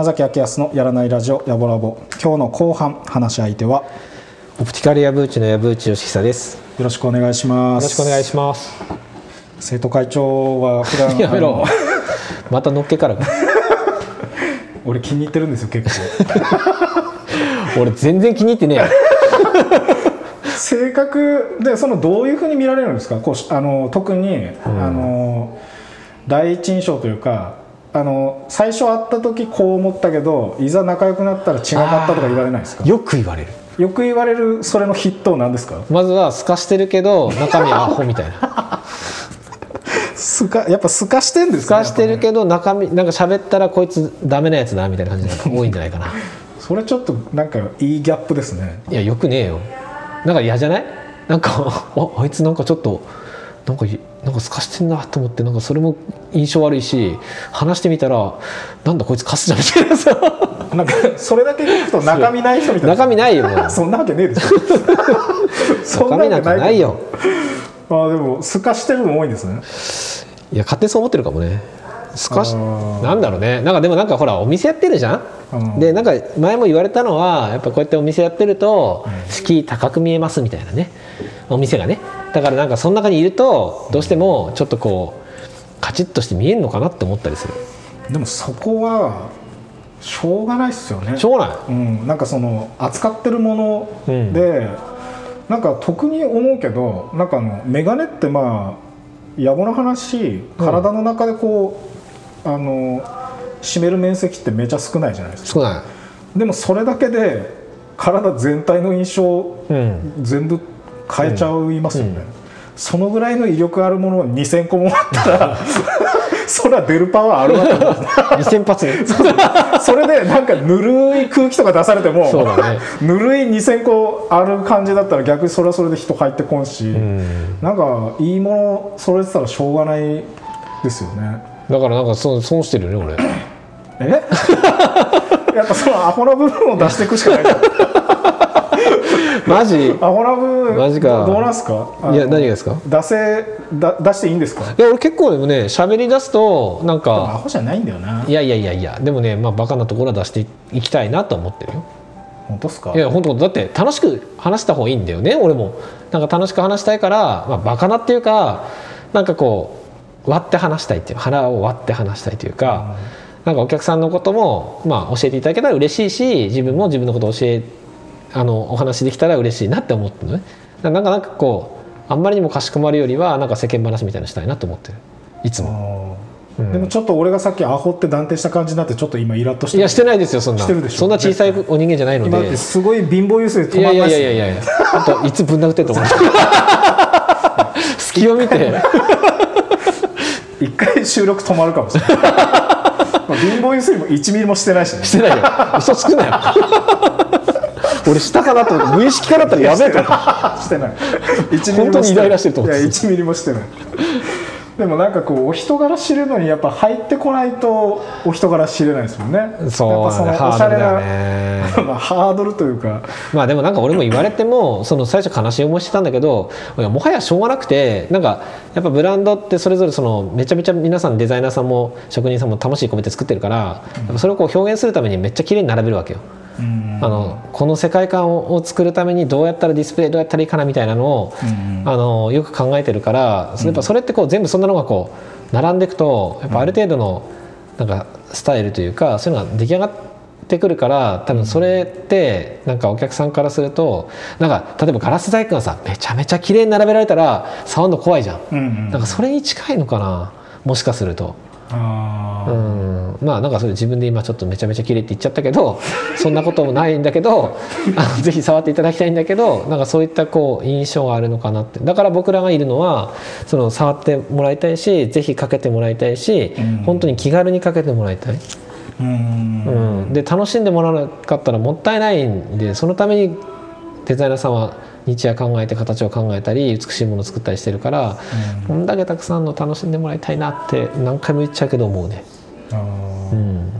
山崎明康のやらないラジオやぼらぼ今日の後半話し相手はオプティカルヤブーチのヤブーチよしひさです。よよろしくお願いしますろしくお願いします。生徒会長は普段 やめろ。またのっけからか。俺気に入ってるんですよ結構 俺全然気に入ってねえよ。性格でそのどういうふうに見られるんですか？こうしあの特に、あの第一印象というかあの最初会った時こう思ったけどいざ仲良くなったら違かったとか言われないですか？よく言われる。よく言われるそれの筆頭なんですか？まずは透かしてるけど中身はアホみたいな。すかやっぱすかしてんです透かかしてるけど中身なんか喋ったらこいつダメなやつだみたいな感じが多いんじゃないかな。それちょっとなんかいいギャップですねいやよくねえよ。なんか嫌じゃない？なんか ああいつなんかちょっと。なんかいなんか透かしてんなと思ってなんかそれも印象悪いし話してみたらなんだこいつカスじゃんみたいなさ。なんかそれだけ聞くと中身ない人みたいな。中身ないよ。そんなわけねえでしょ。そ 中身なんかないよあでもすかしてるの多いんですね。いや勝手にそう思ってるかもね。少しあー。なんだろうね。なんかでもなんかほらお店やってるじゃん、うん。でなんか前も言われたのはやっぱこうやってお店やってると敷居高く見えますみたいなねお店がね。だからなんかその中にいるとどうしてもちょっとこうカチッとして見えるのかなって思ったりする。でもそこはしょうがないっすよね。しょうがない。うん、なんかその扱ってるもので、なんか特に思うけどなんかあの眼鏡ってまあ野暮な話体の中でこう、あの占める面積ってめちゃ少ないじゃないですか。少ない。でもそれだけで体全体の印象うん。全部変えちゃいますよね、うん。そのぐらいの威力あるものを2000個もあったら それは出るパワーあるわけです2000発。ね それでなんかぬるい空気とか出されてもそうだね。ぬるい2000個ある感じだったら逆にそれはそれで人入ってこんし、うん。なんかいいもの揃えてたらしょうがないですよね。だからなんか損損してるよね俺え？やっぱそのアホな部分を出していくしかないマジ？アホな部分マジか。どうなんすか？いや何がですか？出せだ出していいんですか？いや俺結構でもね喋り出すとなんアかホじゃないんだよな。いやいやいやいやでもねまあバカなところは出していきたいなと思ってるよ。本当っすか？いや本当だって楽しく話した方がいいんだよね俺も。なんか楽しく話したいから、まあ、バカなっていうかなんかこう割って話したいっていう腹を割って話したいというか、なんかお客さんのことも、まあ、教えていただけたら嬉しいし自分も自分のことを教えあのお話できたら嬉しいなって思ってるのね。なんかなんかこうあんまりにもかしこまるよりはなんか世間話みたいなのしたいなと思ってる。いつも。あー。でもちょっと俺がさっきアホって断定した感じになってちょっと今イラッとしていやしてないですよそんな。してるでしょ。そんな小さいお人間じゃないの今ですごい貧乏ゆすり止いやいまんないっすやいやいやいやあといつぶん殴ってると思う隙を見て。一回収録止まるかもしれない。まあ貧乏ゆすりも1ミリもしてないしね。してないよ。嘘つくなよ俺したかなと思って無意識かなったらやべえと思って。してない。1本当にイライラしてると思ういや1ミリもしてない。でもなんかこうお人柄知るのにやっぱ入ってこないとお人柄知れないですもんね。そうやっぱそのハおしゃれな ハードルというか。まあでもなんか俺も言われてもその最初悲しい思いしてたんだけどもはやしょうがなくてなんかやっぱブランドってそれぞれそのめちゃめちゃ皆さんデザイナーさんも職人さんも魂込めて作ってるからそれをこう表現するためにめっちゃ綺麗に並べるわけよ。うん。あのこの世界観を作るためにどうやったらディスプレイどうやったらいいかなみたいなのを、あのよく考えてるからやっぱそれってこう全部そんなのがこう並んでいくとやっぱある程度のなんかスタイルというかそういうのが出来上がってくるから多分それってなんかお客さんからするとなんか例えばガラス細工がさめちゃめちゃ綺麗に並べられたら触るの怖いじゃん。うんうん。なんかそれに近いのかなもしかすると。うん。まあなんかそれ自分で今ちょっとめちゃめちゃ綺麗って言っちゃったけど そんなこともないんだけど あのぜひ触っていただきたいんだけどなんかそういったこう印象があるのかなって。だから僕らがいるのはその触ってもらいたいしぜひかけてもらいたいし、うん。本当に気軽にかけてもらいたい、うん。うん、で楽しんでもらわなかったらもったいないんでそのためにデザイナーさんは日夜考えて形を考えたり美しいものを作ったりしてるから、こんだけたくさんの楽しんでもらいたいなって何回も言っちゃうけど思うね。うん。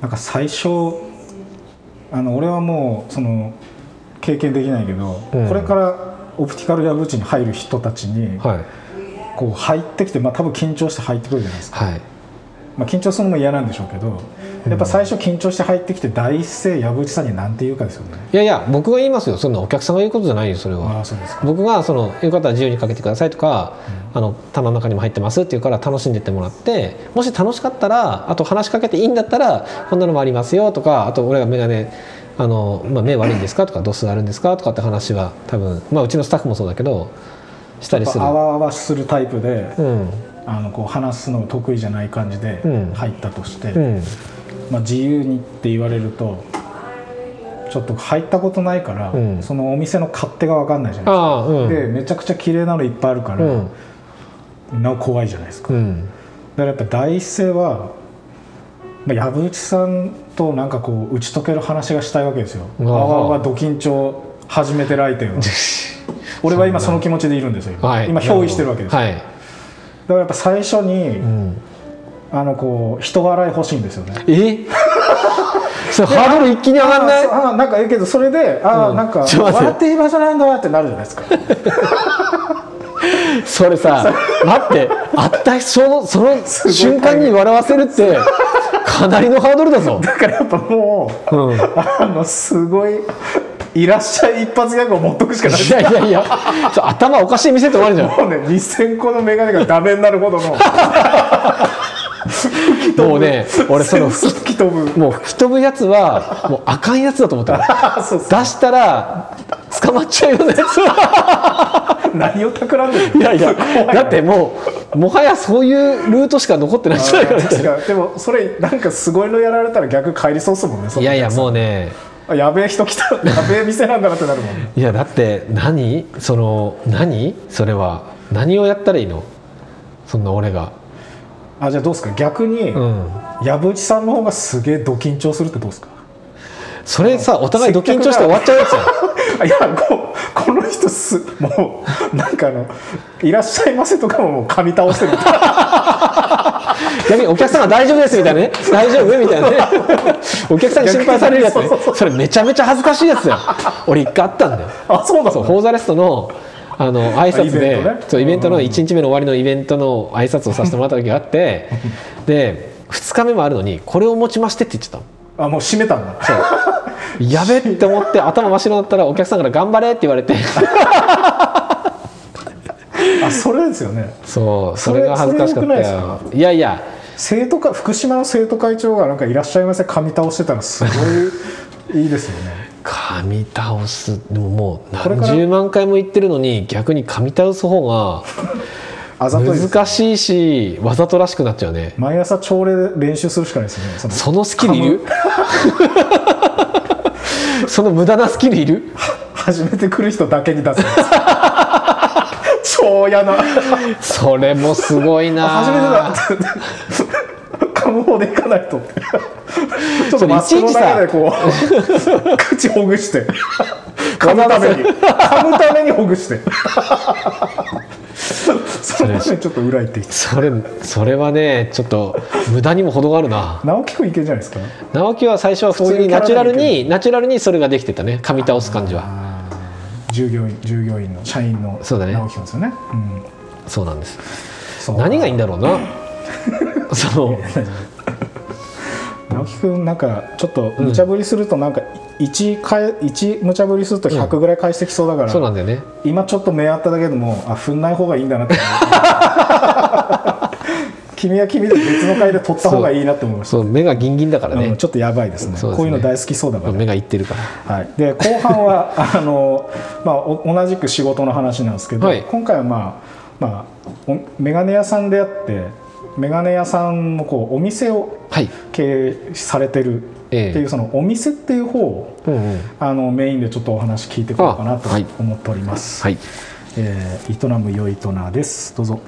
なんか最初あの俺はもうその経験できないけど、うん。これからオプティカルヤブーチに入る人たちに、はい。こう入ってきて、まあ、多分緊張して入ってくるじゃないですか。はいまあ、緊張するのも嫌なんでしょうけどやっぱ最初緊張して入ってきて第一声藪内さんに何て言うかですよね。いやいや僕が言いますよ。そんなお客さんが言うことじゃないよそれは。僕がそのよかったら自由にかけてくださいとか、あの棚の中にも入ってますっていうから楽しんでってもらってもし楽しかったらあと話しかけていいんだったらこんなのもありますよとかあと俺が眼鏡あの、まあ、目悪いんですかとか度数あるんですかとかって話は多分、まあ、うちのスタッフもそうだけどしたりする。あわあわするタイプで、うんあのこう話すのが得意じゃない感じでうん。入ったとして、うん。まあ、自由にって言われるとちょっと入ったことないから、うん。そのお店の勝手が分かんないじゃないですか、でめちゃくちゃ綺麗なのいっぱいあるから、うん。なお怖いじゃないですか、だうん。からやっぱ第一声は、まあ、藪内さんとなんかこう打ち解ける話がしたいわけですよ。あわあわド緊張始めてる相手を。俺は今その気持ちでいるんですよ。今,、はい。今憑依してるわけですよ、はい、だからやっぱ最初に、うん、あのこう人笑い欲しいんですよね。え？それハードル一気に上がんない？ああなんかいいけどそれでああ、うん。なんか笑っていい場所なんだってなるじゃないですか。それさ待って。あったそのその瞬間に笑わせるってかなりのハードルだぞ、だからやっぱもううん、いあのすごいいらっしゃい一発ギャグを持っとくしかないやいやいや。ちょ頭おかしい店って終わるじゃんもうね2000個の眼鏡がダメになるほどの。もうね俺その吹き飛ぶ。もう吹き飛ぶやつはもうあかんやつだと思ってる。あそうそう出したら捕まっちゃうようなやつ。は何を企んでるいやいやだってもうもはやそういうルートしか残ってないんじゃないかでもそれなんかすごいのやられたら逆帰りそうっすもんねいやいやもうねあやべえ人来た。やべえ店なんだなってなるもんね。いやだって何？その何？それは。何をやったらいいの？そんな俺が。あじゃあどうですか？逆にうん。藪内さんの方がすげえド緊張するってどうですか？それさお互いド緊張して終わっちゃうやつやいやここの人すもうなんかあの「いらっしゃいませ」とかももう噛み倒してる逆にお客さんが大丈夫ですみたいなね。大丈夫みたいなね。お客さんに心配されるやつね。そうそう。そうそれめちゃめちゃ恥ずかしいやつやん俺一回あったんだよ。あそうだ。そうフォーザレストのあの挨拶イベでントね。そうイベントのうん。1日目の終わりのイベントの挨拶をさせてもらった時があってで2日目もあるのにこれを持ちましてって言っちゃったの。あもう閉めたんだ。やべって思って頭真っ白になったらお客さんから「頑張れ」って言われて。あそれですよね。そうそそれれが恥ずかしかったよ。いやいや生徒会福島の生徒会長がなんか「いらっしゃいませ」噛み倒してたらすごいいいですよね。噛み倒すでももう何十万回も言ってるのに逆に噛み倒す方が難しいしわざとらしくなっちゃうね。毎朝朝礼で練習するしかないですよね。そのそのスキルいる？その無駄なスキルいる？初めて来る人だけに出す 超嫌な。それもすごいな。初めてだって噛む方でいかないと。ちょっとマスクの中でこう 口ほぐして。噛むために。噛むためにほぐして。そのためにちょっと裏行ってそれそれはねちょっと無駄にも程があるな。直樹くんいけるんじゃないですか？直樹は最初は普通にナチュラルにナチュラルにそれができてたね。噛み倒す感じは。従業員従業員の社員のそうだね。直樹くんですよね。うん。そうなんです。そう。何がいいんだろうな その 直樹くんなんかちょっと無茶ぶりするとなんか1か一無茶ぶりすると100ぐらい返してきそうだから、そうなんだよね。今ちょっと目合っただけでもあ踏んない方がいいんだなって。君は君で別の回で取った方がいいなって思いました。そう目がギンギンだからね。うんちょっとやばいですね。ね。こういうの大好きそうだから、目がいってるから。はい、で後半はあの、まあ、お同じく仕事の話なんですけど、はい。今回はまあ、まあ、おメガネ屋さんであってメガネ屋さんのこうお店をはい経営されてるええっていうそのお店っていう方をあのメインでちょっとお話聞いていこうかなと思っております。はいえー営むよいとなです。どうぞ。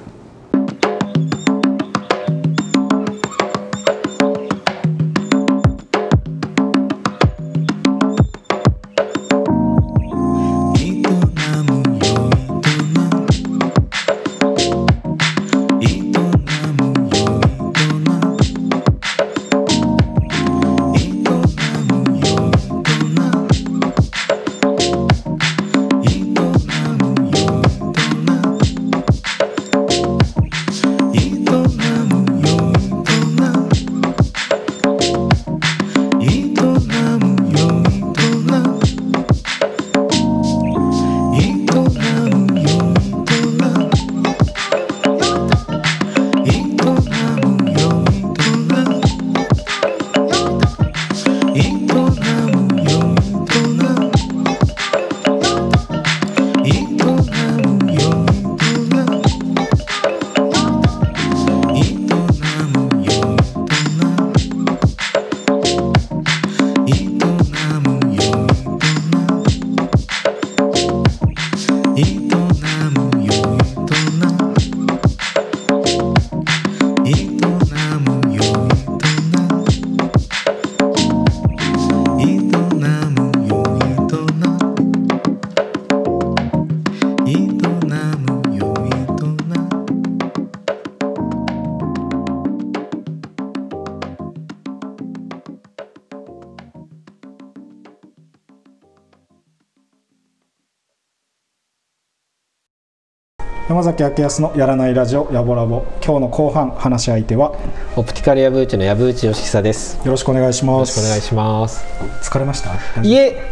山崎明康のやらないラジオやぼらぼ今日の後半話し相手はオプティカルヤブーチのヤブーチよしひさです。よよろしくお願いします。ろしくお願いします。疲れました？いえ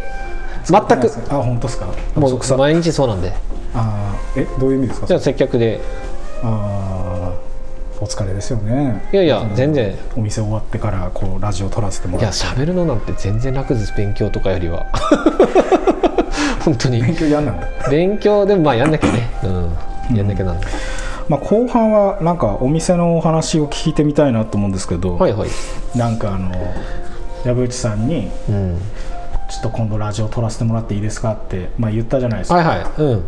全く。あ本当ですか？もう毎日そうなんで。あーえどういう意味ですか？じゃあ接客で。あーお疲れですよね。いやいや全然。お店終わってからこうラジオ撮らせてもいやらって。喋るのなんて全然楽です。勉強とかよりは。本当に。勉強嫌なんだ勉強でもまあやんなきゃね。うんやんなきゃなんだ、まあ後半はなんかお店のお話を聞いてみたいなと思うんですけど、はいはい。なんかあの藪内さんにうん。ちょっと今度ラジオ撮らせてもらっていいですかって、まあ、言ったじゃないですか、はいはい。うん。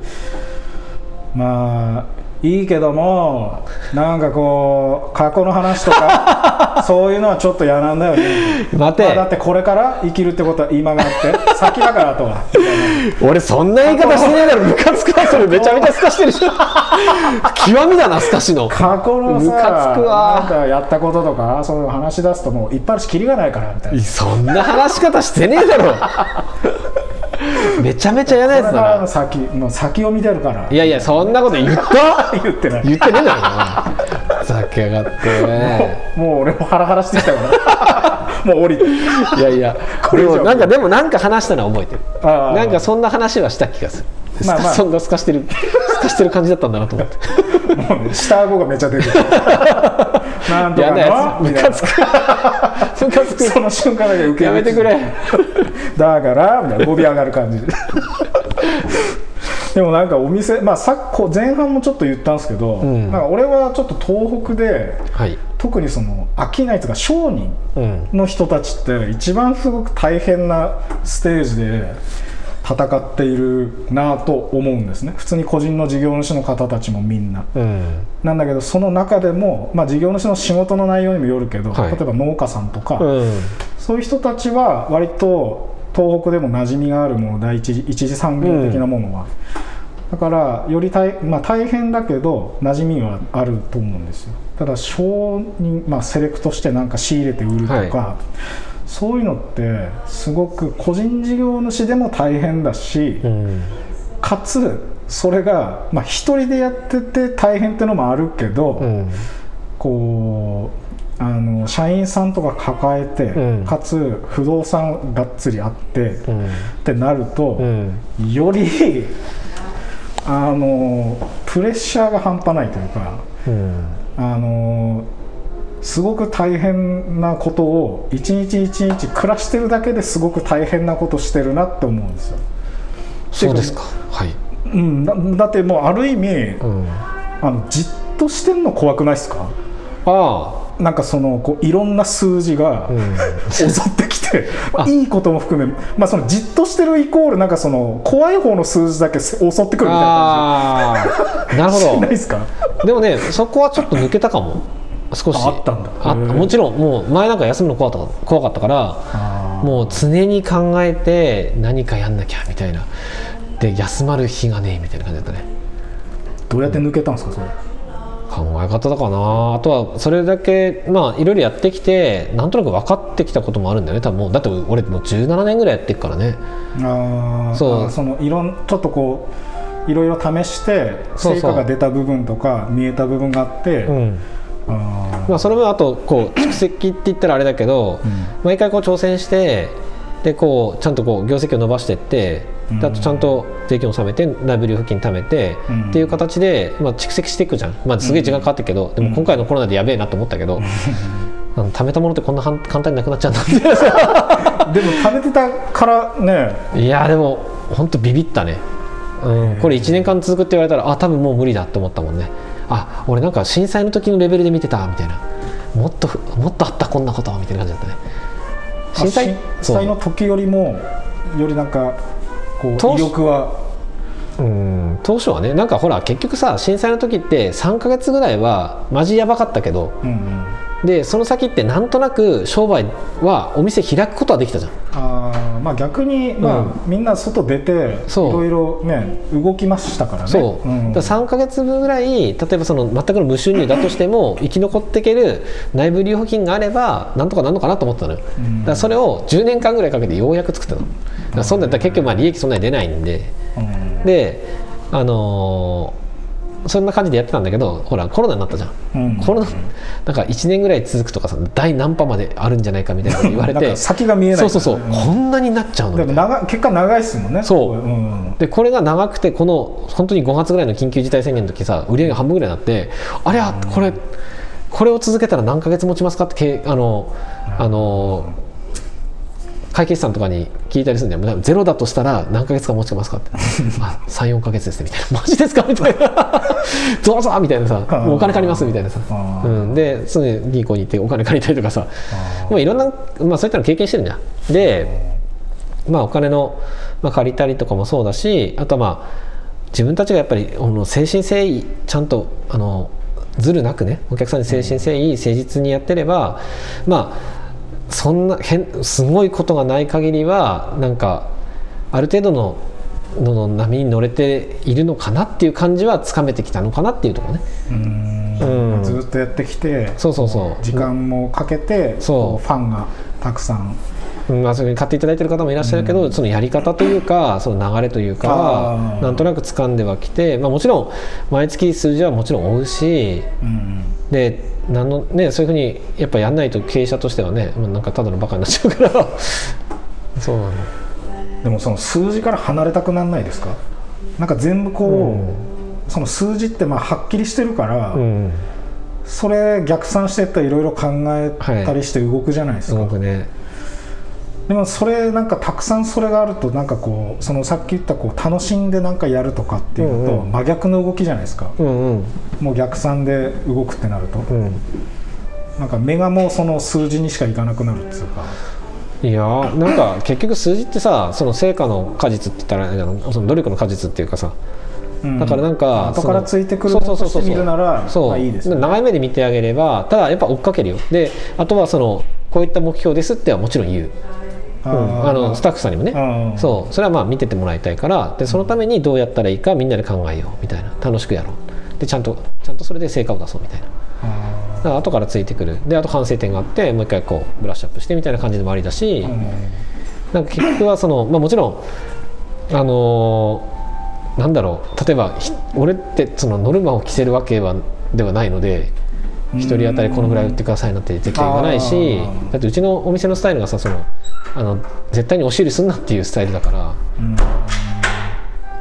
まあいいけどもなんかこう過去の話とか そういうのはちょっと嫌なんだよね。待て。まあだってこれから生きるってことは今があって先だからとは。俺そんな言い方してねえだろ。ムカつくわ。それめちゃめちゃすかしてるじゃん極みだなすかしの。過去のムカさつくわ。なんかやったこととかそういうの話し出すともういっぱいあるしキリがないからみたいな。そんな話し方してねえだろ めちゃめちゃ嫌なやつだな。先もう先を見てるから。いやいやそんなこと言った？言ってない。言ってねえだろ。ふざけやがって。ねもう俺もハラハラしてきたから もう降りて。いやいやこれなんかでもなんか話したのは覚えてる。なんかそんな話はした気がする。まあまあ。そんなすかしてるすかしてる感じだったんだなと思って。もうね下顎がめちゃ出てるなんとか嫌なやつのみたいなムカつくその瞬間だけ受けやめてくれ。だからみたいな語尾上がる感じ。で でもなんかお店まあ昨今前半もちょっと言ったんですけど、ん。なんか俺はちょっと東北ではい。特にその商いというか商人うん。の人たちって一番すごく大変なステージで戦っているなと思うんですね。普通に個人の事業主の方たちもみんな。うん。なんだけどその中でも、まあ、事業主の仕事の内容にもよるけど、はい。例えば農家さんとか、うん。そういう人たちは割と東北でも馴染みがあるもの第一次一次産業的なものは、だからより大,、まあ、大変だけど馴染みはあると思うんですよ。ただ商人、まあ、セレクトしてなんか仕入れて売るとか、はそういうのってすごく個人事業主でも大変だし、うん。かつそれが、まあ、一人でやってて大変ってのもあるけど、うん。こうあの社員さんとか抱えて、うん。かつ不動産がっつりあって、うん。ってなると、うん。よりあのプレッシャーが半端ないというかうん。あのすごく大変なことを一日一日暮らしてるだけですごく大変なことしてるなって思うんですよ。そうですか。はい。うん、だだってもうある意味うん。あのじっとしてんの怖くないですか？あなんかそのこういろんな数字が、あうん。襲ってきて、まあいいことも含め、まあ、そのじっとしてるイコールなんかその怖い方の数字だけ襲ってくるみたいなああ。なるほど。ないですか？でもねそこはちょっと抜けたかも少し。ああったんだ。あもちろんもう前なんか休むの怖かった怖かったからもう常に考えて何かやんなきゃみたいな。で休まる日がねえみたいな感じだったね。どうやって抜けたんですかそれ？考え方だかな。あとはそれだけまあいろいろやってきてなんとなく分かってきたこともあるんだよね。多分もうだって俺もう17年ぐらいやってるからね。あー。そう。そのいろんちょっとこういろいろ試して成果が出た部分とか見えた部分があってうんまあ、それもあとこう蓄積って言ったらあれだけど、うん。毎回こう挑戦してでこうちゃんとこう業績を伸ばしていってであとちゃんと税金を納めて内部留付金貯めて、うん。っていう形で、まあ、蓄積していくじゃん、まあ、すげえ時間かかってるけど、でも今回のコロナでやべえなと思ったけど、あの貯めたものってこんな簡単になくなっちゃうんだって。でも食べてたからね。いやでも本当ビビったね、うん、これ1年間続くって言われたらあ多分もう無理だって思ったもんねあ俺なんか震災の時のレベルで見てたみたいな。もっとふもっとあったこんなことみたいな感じだったね。震災？震災の時よりもよりなんかこう威力は？うん当初はね。なんかほら結局さ震災の時って3ヶ月ぐらいはマジやばかったけどうんうんでその先ってなんとなく商売はお店開くことはできたじゃん。あーまあ逆に、まあうんみんな外出ていそう。ろいろね動きましたからね。そう、ん。だから3か月分ぐらい例えばその全くの無収入だとしても 生き残っていける内部留保金があればなんとかなるのかなと思ってたのよ、うん。だそれを10年間ぐらいかけてようやく作ったの。だそんなんやったら結局まあ利益そんなに出ないんで。うん。であのーそんな感じでやってたんだけどほらコロナになったじゃん、うん。コロナなんか1年ぐらい続くとかさ第何波まであるんじゃないかみたいな言われて。か先が見えない。そうそうそう、ん。こんなになっちゃうの？でもみ長結果長いっすもんね。そう。うん。でこれが長くてこの本当に5月ぐらいの緊急事態宣言の時さ売り上げが半分ぐらいになってあれやこれこれを続けたら何ヶ月持ちますかってけあのあの会計士さんとかに聞いたりするんだよ。ゼロだとしたら何ヶ月か持ちますかって。あ34ヶ月ですね。みたいな。マジですかみたいな。どうぞみたいなさ。お金借りますみたいなさ、うん、ですぐ銀行に行ってお金借りたりとかさ。まあいろんな、まあ、そういったの経験してるんじゃんでまあ、お金の、まあ、借りたりとかもそうだしあとはまあ自分たちがやっぱりあの誠心誠意ちゃんとあのずるなくねお客さんに誠心誠意誠実にやってればまあそんな変すごいことがない限りはなんかある程度ののの波に乗れているのかなっていう感じはつかめてきたのかなっていうところね。うん。うん。ずっとやってきてそうそうそう。時間もかけてそうこうファンがたくさん。うん。まあ、それに買っていただいている方もいらっしゃるけど、そのやり方というかその流れというかなんとなく掴んではきて、まあ、もちろん毎月数字はもちろん追うしうん。でなんの、ね、そういうふうにやっぱやんないと経営者としてはねもうなんかただのバカになっちゃうから。そうなのでもその数字から離れたくならないですか？なんか全部こう、その数字ってまあはっきりしてるから、うんそれ逆算していったらいろいろ考えたりして動くじゃないですか、すごくねでもそれなんかたくさんそれがあるとなんかこうそのさっき言ったこう楽しんでなんかやるとかっていうのと真逆の動きじゃないですか、うんうん。もう逆算で動くってなると、うん。なんか目がもうその数字にしかいかなくなるっていうか。いやーなんか結局数字ってさその成果の果実って言ったらその努力の果実っていうかさ。うん。だからなんか後からついてくるとして見るならそう。まあいいですよね。長い目で見てあげればただやっぱ追っかけるよ。であとはそのこういった目標ですってはもちろん言う、うんあのスタッフさんにもね。うん。そう。それはまあ見ててもらいたいからでそのためにどうやったらいいかみんなで考えようみたいな。楽しくやろう。でちゃんとちゃんとそれで成果を出そうみたいな。あだから後からついてくる。であと反省点があってもう一回こうブラッシュアップしてみたいな感じでもありだし、ーうん。なんか結局はその、まあ、もちろんあのーなんだろう。例えばひ俺ってそのノルマを着せるわけはではないので一人当たりこのぐらい売ってくださいなって絶対言わないしだってうちのお店のスタイルがさそのあの絶対に押し売りすんなっていうスタイルだからうん。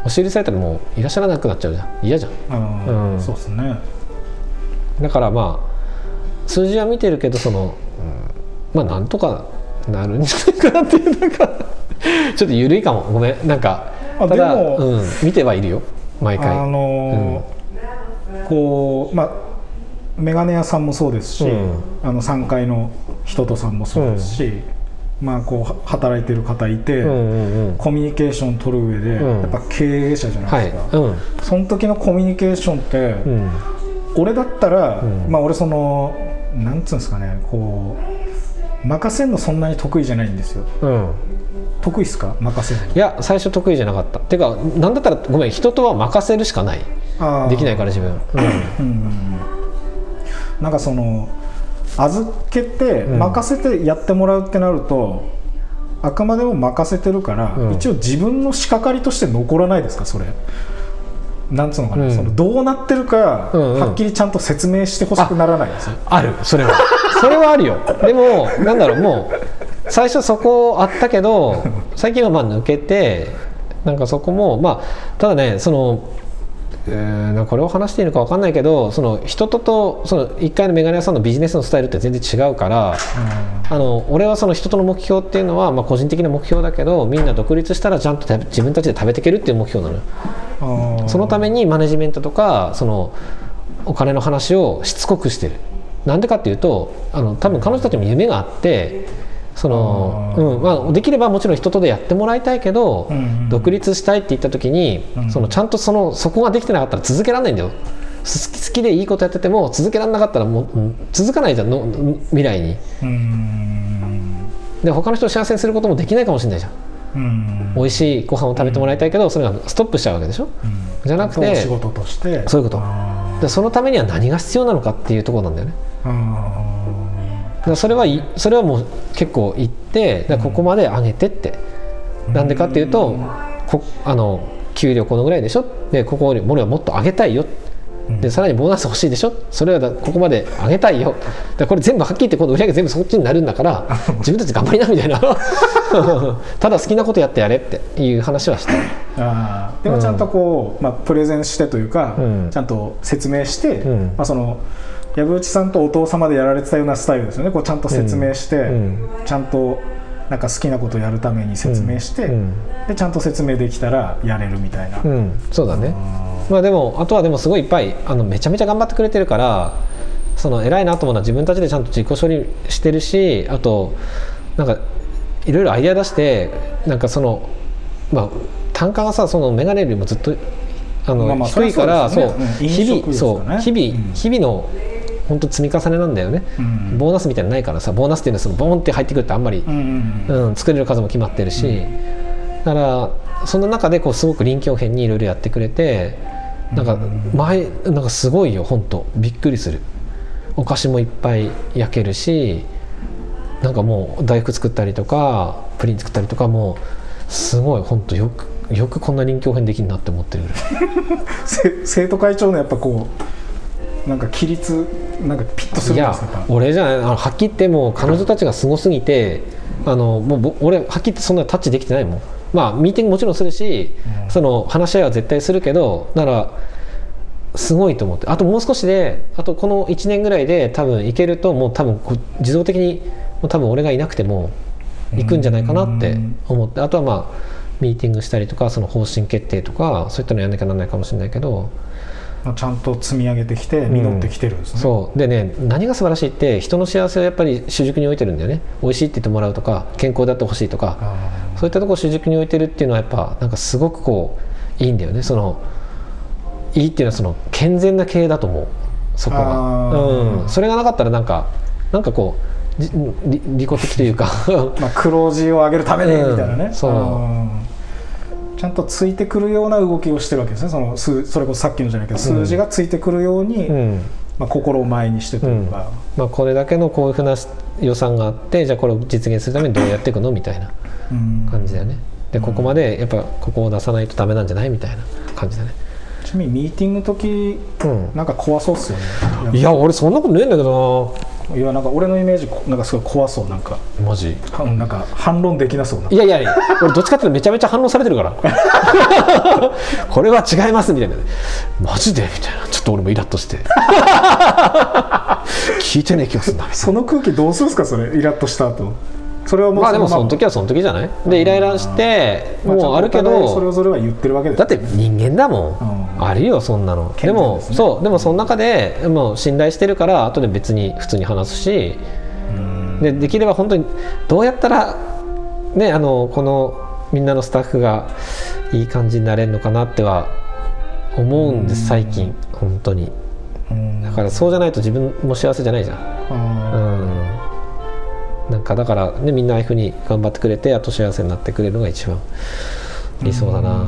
押し売りされたらもういらっしゃらなくなっちゃうじゃん。嫌じゃん。うん。うん。そうですね。だからまあ数字は見てるけどその、うんまあなんとかなるんじゃないかなっていうなんか ちょっと緩いかも。ごめん。なんかあただうん、見てはいるよ。毎回。あのーこうまあメガネ屋さんもそうですし、うん。あの3階の人とさんもそうですし、まあこうは働いてる方いて、うんうんうん。コミュニケーション取る上で、うん。やっぱ経営者じゃなはいいですか、うん。その時のコミュニケーションって、うん。俺だったら、うん。まあ俺そのなんつうんですかねこう任せるのそんなに得意じゃないんですよ。うん。得意っすか？任せるの。いや最初得意じゃなかった。てかなんだったらごめん人とは任せるしかない。できないから自分、うん。うんうんうんなんかその預けてうん。任せてやってもらうってなると、あくまでも任せてるから、うん。一応自分の仕掛かりとして残らないですかそれ。なんつうのかな、うん。そのどうなってるか、うんうん。はっきりちゃんと説明してほしくならないですよ。あるそれは。それはあるよ。でもなんだろうもう最初そこあったけど最近はまあ抜けてなんかそこもまあただねそのえーなんかこれを話していいのか分かんないけどその人ととその1階のメガネ屋さんのビジネスのスタイルって全然違うからあの俺はその人との目標っていうのは、まあ、個人的な目標だけどみんな独立したらちゃんと自分たちで食べていけるっていう目標なのよ。そのためにマネジメントとかそのお金の話をしつこくしてる。なんでかっていうとあの多分彼女たちも夢があってその、うんまあ、できればもちろん人とでやってもらいたいけど、うんうん。独立したいって言った時に、うん。そのちゃんとそのそこができてなかったら続けられないんだよ。好き好きでいいことやってても続けられなかったらもううん続かないじゃんの未来に。で他の人を幸せにすることもできないかもしれないじゃん。うん。美味しいご飯を食べてもらいたいけどそれがストップしちゃうわけでしょ。うん。じゃなくてお仕事として。そういうこと。あでそのためには何が必要なのかっていうところなんだよねらそれはいそれはもう結構言ってここまで上げてって、なんでかっていうとこあの給料このぐらいでしょ？でここより俺はもっと上げたいよ。でさらにボーナス欲しいでしょ？それはだここまで上げたいよ。でこれ全部はっきり言って今度売り上げ全部そっちになるんだから 自分たち頑張りなみたいな。ただ好きなことやってやれっていう話はしたあー。でもちゃんとこう、まあ、プレゼンしてというか、うん。ちゃんと説明して、うん。まあ、その藪内さんとお父様でやられてたようなスタイルですよね。こうちゃんと説明して、うん。ちゃんとなんか好きなことをやるために説明して、うん。でちゃんと説明できたらやれるみたいな、うん。そうだね。まあでもあとはでもすごいいっぱいあのめちゃめちゃ頑張ってくれてるからその偉いなと思うのは自分たちでちゃんと自己処理してるしあとなんかいろいろアイデア出してなんかそのまあ単価がさそのメガネよりもずっとあの、まあまあ低いからそりそうね。うん日々そうね日々、うん。日々の本当積み重ねなんだよね、うん。ボーナスみたいなのないからさボーナスっていうのはそのボーンって入ってくるってあんまりうんうんうん、作れる数も決まってるし、だからその中でこうすごく臨機応変にいろいろやってくれてなんか前なんかすごいよ本当。びっくりする。お菓子もいっぱい焼けるしなんかもう大福作ったりとかプリン作ったりとかもうすごい本当よくよくこんな臨機応変できるなって思ってる。せ生徒会長のやっぱこうなんか規律なんかピッとするんですか？や俺じゃないあのはっきり言ってもう彼女たちがすごすぎてあのもうぼ俺はっきり言ってそんなタッチできてないもん。まあミーティングもちろんするし、うん。その話し合いは絶対するけどならすごいと思って。あともう少しであとこの1年ぐらいで多分いけるともう多分自動的にもう多分俺がいなくても行くんじゃないかなって思って。あとはまあミーティングしたりとかその方針決定とかそういったのやんなきゃならないかもしれないけどまあちゃんと積み上げてきて実ってきてるんですね、そう。でね何が素晴らしいって人の幸せをやっぱり主軸に置いてるんだよね。美味しいって言ってもらうとか健康であってほしいとかあそういったところを主軸に置いてるっていうのはやっぱなんかすごくこういいんだよね。そのいいっていうのはその健全な経営だと思う。そこが、うん、それがなかったらなんかなんかこうじ利利己的というか。ー まあ、黒字を上げるためにみたいなね、うんそう。うんちゃんとついてくるような動きをしてるわけですね。その数それこそさっきのじゃないけど数字がついてくるように、うん。まあ、心を前にしてというか、まあ、これだけのこういうふうな予算があってじゃあこれを実現するためにどうやっていくの？みたいなうん。感じだよね。でここまでやっぱここを出さないとダメなんじゃない？みたいな感じだね。ちなみにミーティングの時うん。なんか怖そうっすよね。いや俺そんなことねえんだけどいやなんか俺のイメージなんかすごい怖そうなんか。なマジ？はなんか反論できなそうな。いやいやいや俺どっちかっていうとめちゃめちゃ反応されてるから。これは違いますみたいな。マジで？みたいな。ちょっと俺もイラッとして。聞いてねえ気がするな。その空気どうするんですかそれ。イラッとした後それはもうまあでもそのま時はその時じゃない？でイライラしてまもうあるけちゃんとお互いそれどをそれは言ってるわけだって人間だもん、うん。あるよそんなの。でもそうでもその中でもう信頼してるから後で別に普通に話すし。うん。でできれば本当にどうやったらねあのこのみんなのスタッフがいい感じになれるのかなっては思うんです最近。本当に。うん。だからそうじゃないと自分も幸せじゃないじゃん。うあんなんかだからねみんなああいうふうに頑張ってくれてあと幸せになってくれるのが一番理想だな。う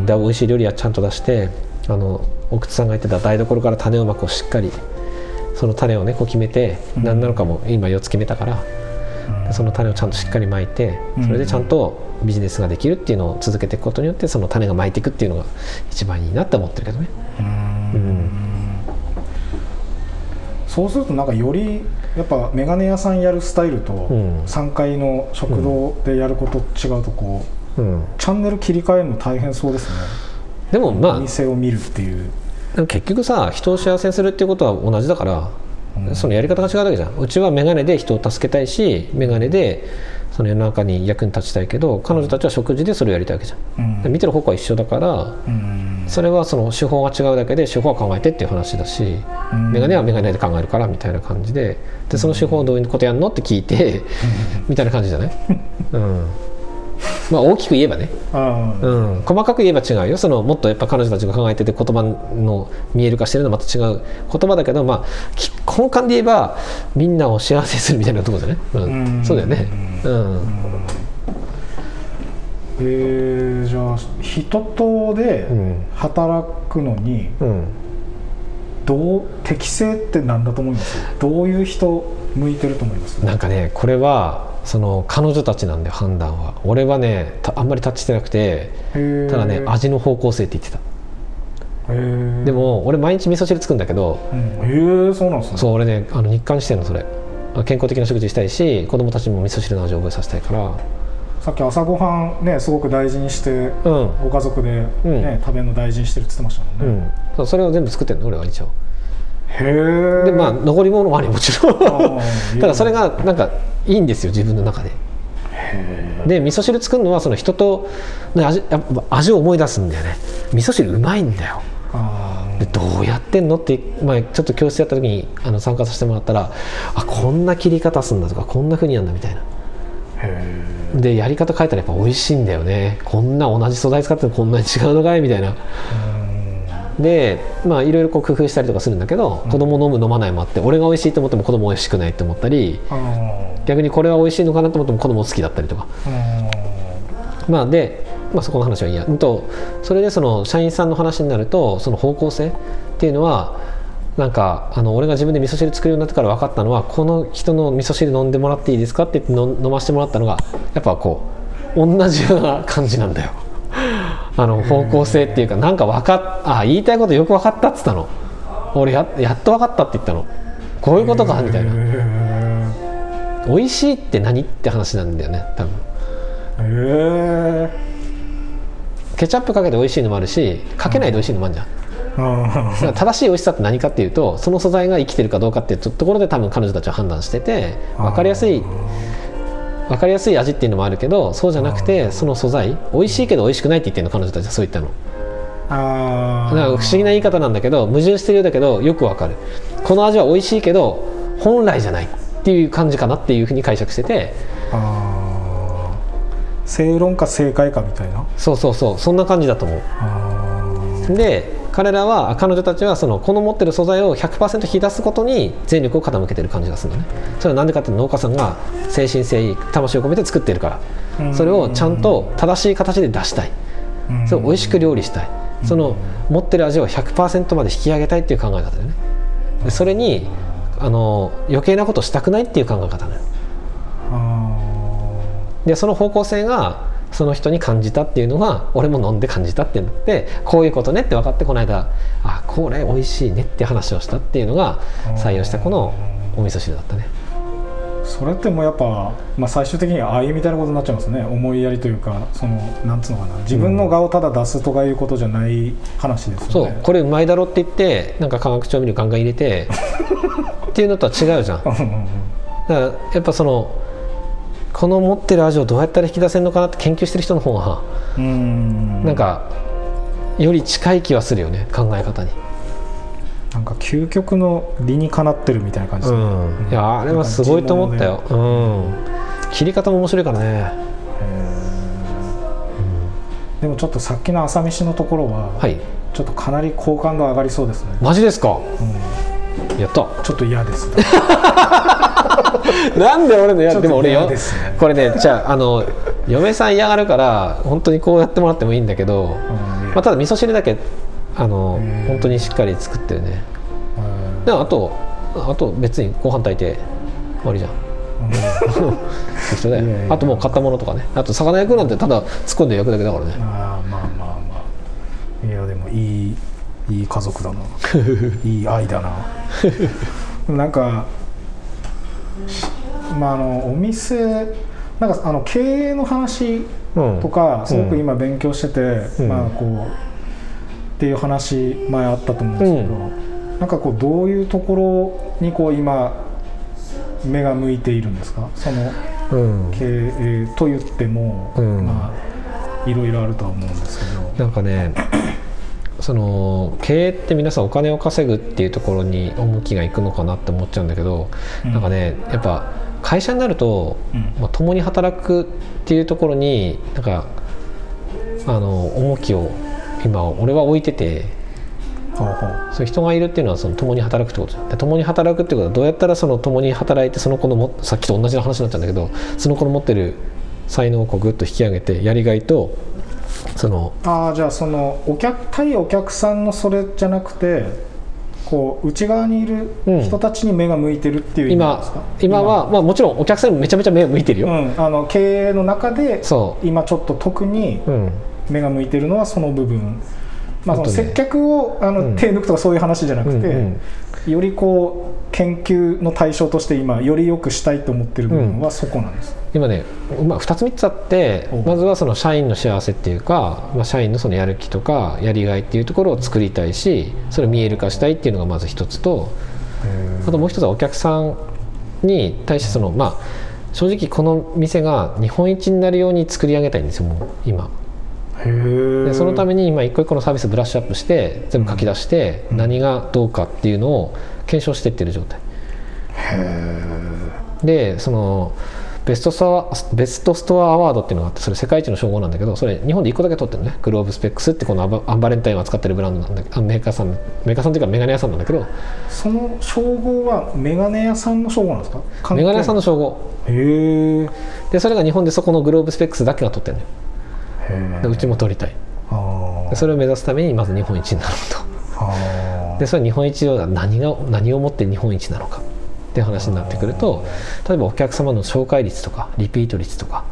ん。で美味しい料理はちゃんと出してあの奥津さんが言ってた台所から種をまくをしっかりその種をねこう決めてうん。何なのかも今4つ決めたからーその種をちゃんとしっかり巻いてそれでちゃんとビジネスができるっていうのを続けていくことによってその種が巻いていくっていうのが一番いいなって思ってるけどね。うん。うん。そうするとなんかよりやっぱメガネ屋さんやるスタイルとん。3階の食堂でやること違うとこううん、チャンネル切り替えるの大変そうですね。でもまあ店を見るっていう。結局さ人を幸せにするっていうことは同じだから、うん。そのやり方が違うだけじゃん。うちは眼鏡で人を助けたいし眼鏡でその世の中に役に立ちたいけど彼女たちは食事でそれをやりたいわけじゃん、うん。で見てる方向は一緒だからうん。それはその手法が違うだけで手法は考えてっていう話だし、うん。眼鏡は眼鏡で考えるからみたいな感じででその手法をどういうことやんのって聞いてみたいな感じじゃない、うん、まあ大きく言えばね。うん、細かく言えば違うよ。そのもっとやっぱ彼女たちが考えてて言葉の見える化してるのはまた違う言葉だけど、まあ、き根幹で言えばみんなを幸せにするみたいなところじゃない、うん。うん。そうだよね、うん。えーじゃあ人とでうん。働くのにうん、どう適性って何だと思います？どういう人向いてると思います？なんかねこれはその彼女たちなんだよ判断は。俺はねたあんまりタッチしてなくてただね味の方向性って言ってた。でも俺毎日味噌汁作るんだけどうん、へえそうなんですね。そう俺ねあの日課にしてるのそれ。健康的な食事したいし子供たちにも味噌汁の味を覚えさせたいから。さっき朝ごはんねすごく大事にしてうん。ご家族で、ねうん。食べるの大事にしてるって言ってましたもんね、うん。それを全部作ってるの俺は一応でまあ残り物もありもちろん。ただそれがなんかいいんですよ自分の中で。で味噌汁作るのはその人と、ね、味味を思い出すんだよね。味噌汁うまいんだよ。あでどうやってんのって、まあ、ちょっと教室やった時にあの参加させてもらったらあこんな切り方すんだとかこんな風にやるんだみたいな。でやり方変えたらやっぱ美味しいんだよね。こんな同じ素材使ってもこんなに違うのかいみたいな。えでまあいろいろこう工夫したりとかするんだけど、子供飲む飲まないもあって俺が美味しいと思っても子供美味しくないって思ったり逆にこれは美味しいのかなと思っても子供好きだったりとか。あまあで、まあ、そこの話はいいや、うんと、それでその社員さんの話になるとその方向性っていうのはなんかあの俺が自分で味噌汁作るようになってから分かったのはこの人の味噌汁飲んでもらっていいですかって言っての飲ませてもらったのがやっぱこう同じような感じなんだよ。あの方向性っていうかなんか分かっあ言いたいことよく分かったっつったの。俺ややっと分かったって言ったの。こういうことかみたいな。へ美味しいって何って話なんだよね多分。えへケチャップかけて美味しいのもあるしかけないで美味しいのもあるじゃん。正しい美味しさって何かっていうとその素材が生きてるかどうかっていうところで多分彼女たちは判断してて分かりやすい分かりやすい味っていうのもあるけどそうじゃなくてその素材美味しいけど美味しくないって言ってるの彼女たちはそう言ったの。あだから不思議な言い方なんだけど矛盾してるようだけどよくわかる。この味は美味しいけど本来じゃないっていう感じかなっていうふうに解釈してて。あー。正論か正解かみたいな？そうそうそう。そんな感じだと思う。あで彼らは彼女たちはそのこの持ってる素材を100%引き出すことに全力を傾けてる感じがするのね。それは何でかっていうと農家さんが精神誠意魂を込めて作ってるから。うん。それをちゃんと正しい形で出したい。ーそれを美味しく料理したい。その持ってる味を100%まで引き上げたいっていう考え方だよね。でそれにあの余計なことしたくないっていう考え方なのよ。あでその方向性がその人に感じたっていうのが俺も飲んで感じたってなってこういうことねって分かってこの間あこれ美味しいねって話をしたっていうのが採用したこのお味噌汁だったね。ーそれってもうやっぱ、まあ、最終的には愛みたいなことになっちゃいますね。思いやりというかそのなんつうのかな。自分の顔をただ出すとかいうことじゃない話ですそうよね、これうまいだろって言ってなんか化学調味料ガンガン入れてっていうのとは違うじゃん。だかうんうん。うんらやっぱそのこの持ってる味をどうやったら引き出せるのかなって研究してる人の方がなんかより近い気はするよね考え方に。なんか究極の理にかなってるみたいな感じですね、うん、いやあれはすごいと思ったよ、うん、切り方も面白いからね。でもちょっとさっきの朝飯のところは、はい。ちょっとかなり好感度上がりそうですね、マジですか？うん。やった。ちょっと嫌です、なんで俺のやでも俺よこれねじゃああの嫁さん嫌がるから本当にこうやってもらってもいいんだけど、うんまあ、ただ味噌汁だけあの本当にしっかり作ってるね。うん。であとあと別にご飯炊いて終わりじゃん。適当だよ。いやいや。あともう買ったものとかね。あと魚焼くなんてただ突っ込んで焼くだけだからね。あーまあまあまあ。いやでもいいいい家族だな。いい愛だな。なんかまああのお店なんかあの経営の話うん。とかすごく今勉強してて、うん。まあこうっていう話前あったと思うんですけど、なんかこうどういうところにこう今目が向いているんですか？そのうん。経営と言っても、うん。まあいろいろあるとは思うんですけど。なんかねその経営って皆さんお金を稼ぐっていうところに重きがいくのかなって思っちゃうんだけど、うん。なんかねやっぱ会社になると、うん。まあ、共に働くっていうところになんかあの重きを今俺は置いててほうほう。そういう人がいるっていうのはその共に働くってこと。で共に働くってことはどうやったらその共に働いてその子のもさっきと同じ話になっちゃうんだけどその子の持ってる才能をこうグッと引き上げてやりがいとそのああじゃあそのお客対お客さんのそれじゃなくてこう内側にいる人たちに目が向いてるっていう意味なんですか、今は、まあ、もちろんお客さんにもめちゃめちゃ目を向いてるよ、うん、あの経営の中でそ今ちょっと特に目が向いてるのはその部分まあ、接客をあの、うん。手抜くとかそういう話じゃなくて、うんうんよりこう研究の対象として今より良くしたいと思ってる部分はそこなんです、今ね、まあ、2つ3つあっておまずはその社員の幸せっていうか、まあ、社員のそのやる気とかやりがいっていうところを作りたいしそれを見える化したいっていうのがまず一つとあともう一つはお客さんに対してそのまあ正直この店が日本一になるように作り上げたいんですよもう今でそのために今一個一個のサービスブラッシュアップして全部書き出して何がどうかっていうのを検証していってる状態。でそのベストストアベストストアアワードっていうのがあってそれ世界一の称号なんだけどそれ日本で1個だけ取ってるのね。グローブスペックスってこのアンバレンタインを扱ってるブランドなんだけどあメーカーさんメーカーさんっていうかメガネ屋さんなんだけど。その称号はメガネ屋さんの称号なんですか？メガネ屋さんの称号。へえでそれが日本でそこのグローブスペックスだけが取ってるのよでうちも取りたい。それを目指すためにまず日本一になろうあとでそれ日本一は何が何をもって日本一なのか。っていう話になってくると例えばお客様の紹介率とかリピート率とか。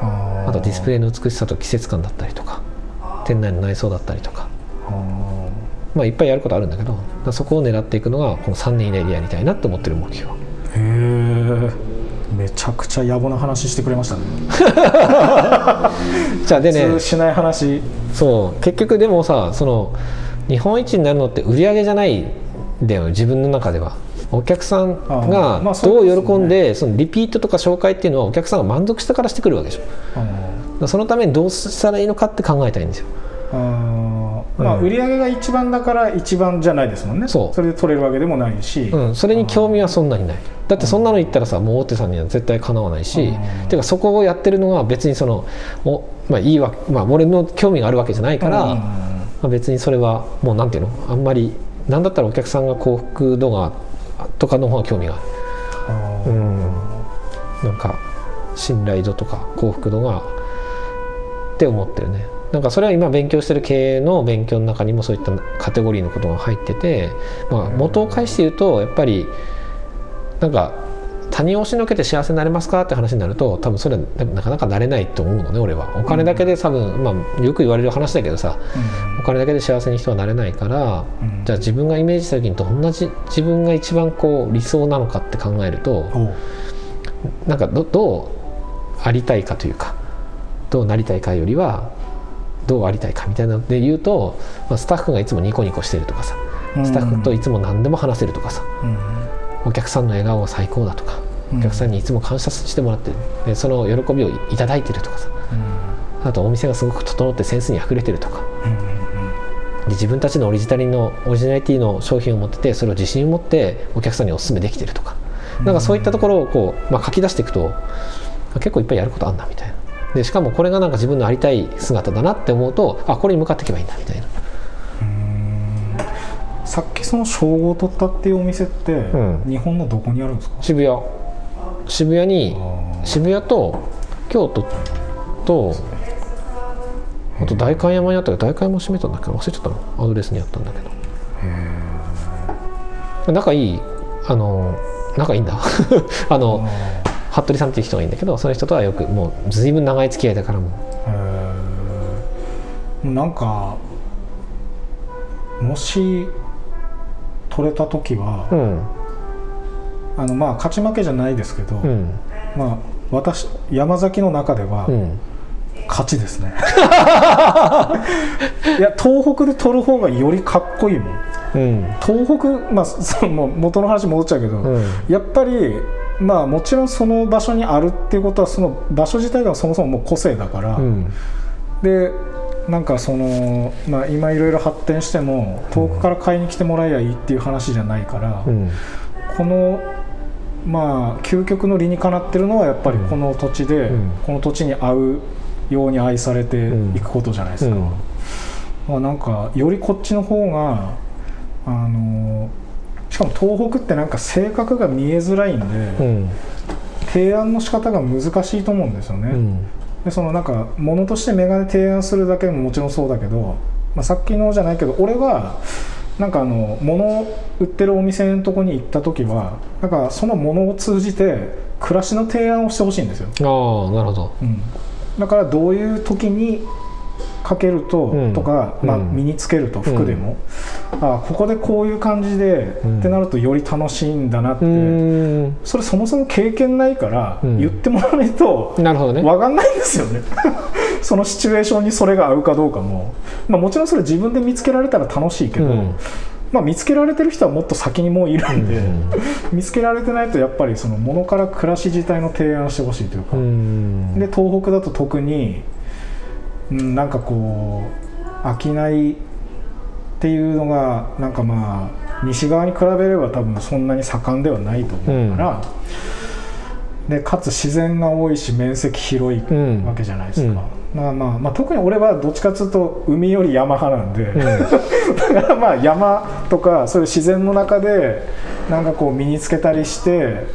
ああとディスプレイの美しさと季節感だったりとか。店内の内装だったりとか。まあいっぱいやることあるんだけどそこを狙っていくのがこの3年以内でやりたいなって思ってる目標。へえめちゃくちゃ野暮な話してくれましたね。じゃあでね。普通しない話。そう。結局でもさその日本一になるのって売り上げじゃないんだよ自分の中では。お客さんがどう喜んでそのリピートとか紹介っていうのはお客さんが満足したからしてくるわけでしょ。そのためにどうしたらいいのかって考えたいんですよまあうん売り上げが一番だから一番じゃないですもんね。そう。れで取れるわけでもないし、うん、それに興味はそんなにない。だってそんなの言ったらさもう大手さんには絶対かなわないし、うん。ていうかそこをやってるのは別にそのお、まあ、いいわ、まあ、俺の興味があるわけじゃないから、うん。まあ、別にそれはもうなんていうの？あんまりなんだったらお客さんが幸福度がとかの方が興味がある、うん、なんか信頼度とか幸福度がって思ってるねなんかそれは今勉強してる経営の勉強の中にもそういったカテゴリーのことが入ってて、まあ、元を返して言うとやっぱりなんか他人を押しのけて幸せになれますかって話になると多分それはなかなかなれないと思うのね俺は。お金だけで多分、まあ、よく言われる話だけどさお金だけで幸せに人はなれないから、うん。じゃあ自分がイメージした時にどんなじ自分が一番こう理想なのかって考えるとなんかどどうありたいかというかどうなりたいかよりはどうありたいかみたいなので言うと、まあ、スタッフがいつもニコニコしてるとかさスタッフといつも何でも話せるとかさうん。お客さんの笑顔が最高だとかうん。お客さんにいつも感謝してもらってる。でその喜びをいただいてるとかさあとお店がすごく整ってセンスにあふれてるとか。うんで自分たちのオリジナリのオリジナリティの商品を持っててそれを自信を持ってお客さんにお勧めできてるとか。なんかそういったところをこう、まあ、書き出していくとあ結構いっぱいやることあんなみたいなでしかもこれがなんか自分のありたい姿だなって思うとあこれに向かっていけばいいんだみたいな。さっきその称号を取ったっていうお店って、ん。日本のどこにあるんですか？渋谷。渋谷に渋谷と京都とあと代官山にあったけど代官山閉めたんだけど忘れちゃったの。アドレスにあったんだけど。仲いいあの仲いいんだ。あの服部さんっていう人がいいんだけどその人とはよくもうずいぶん長い付き合いだからもう。なんかもし取れた時は、うん。あのまあ勝ち負けじゃないですけど、うん。まあ私山崎の中ではうん。勝ちですね、いや東北で取る方がよりかっこいいもん。うん。東北まあそのもう元の話戻っちゃうけど、うん。やっぱりまあもちろんその場所にあるっていうことはその場所自体がそもそももう個性だから、うん。でなんかその、まあ、今いろいろ発展しても遠くから買いに来てもらえばいいっていう話じゃないから、うん。このまあ究極の理にかなってるのはやっぱりこの土地で、うん。この土地に合うように愛されていくことじゃないですか、うん。まあ、なんかよりこっちの方があのしかも東北ってなんか性格が見えづらいんで、うん。提案の仕方が難しいと思うんですよね、うん。でそのなんか物としてメガネ提案するだけももちろんそうだけど、まあ、さっきのじゃないけど俺はなんかあの物を売ってるお店のとこに行った時はなんかその物を通じて暮らしの提案をしてほしいんですよ、ああなるほど。うん、だからどういう時にかけると、うん。とか、まあ、うん。身につけると服でも、あここでこういう感じで、うん。ってなるとより楽しいんだなって、それそもそも経験ないから、うん。言ってもらわないと分かんないんですよね。そのシチュエーションにそれが合うかどうかも、まあ、もちろんそれ自分で見つけられたら楽しいけど、うん。まあ、見つけられてる人はもっと先にもういるんで、うん。見つけられてないとやっぱりそのものから暮らし自体の提案してほしいというか、うん。で東北だと特に、うん、なんかこう飽きないっていうのがなんかまあ西側に比べれば多分そんなに盛んではないと思うから、でかつ自然が多いし面積広いうん。わけじゃないですか、まあまあまあ、特に俺はどっちかというと海より山派なんで、だからまあ山とかそういう自然の中でなんかこう身につけたりして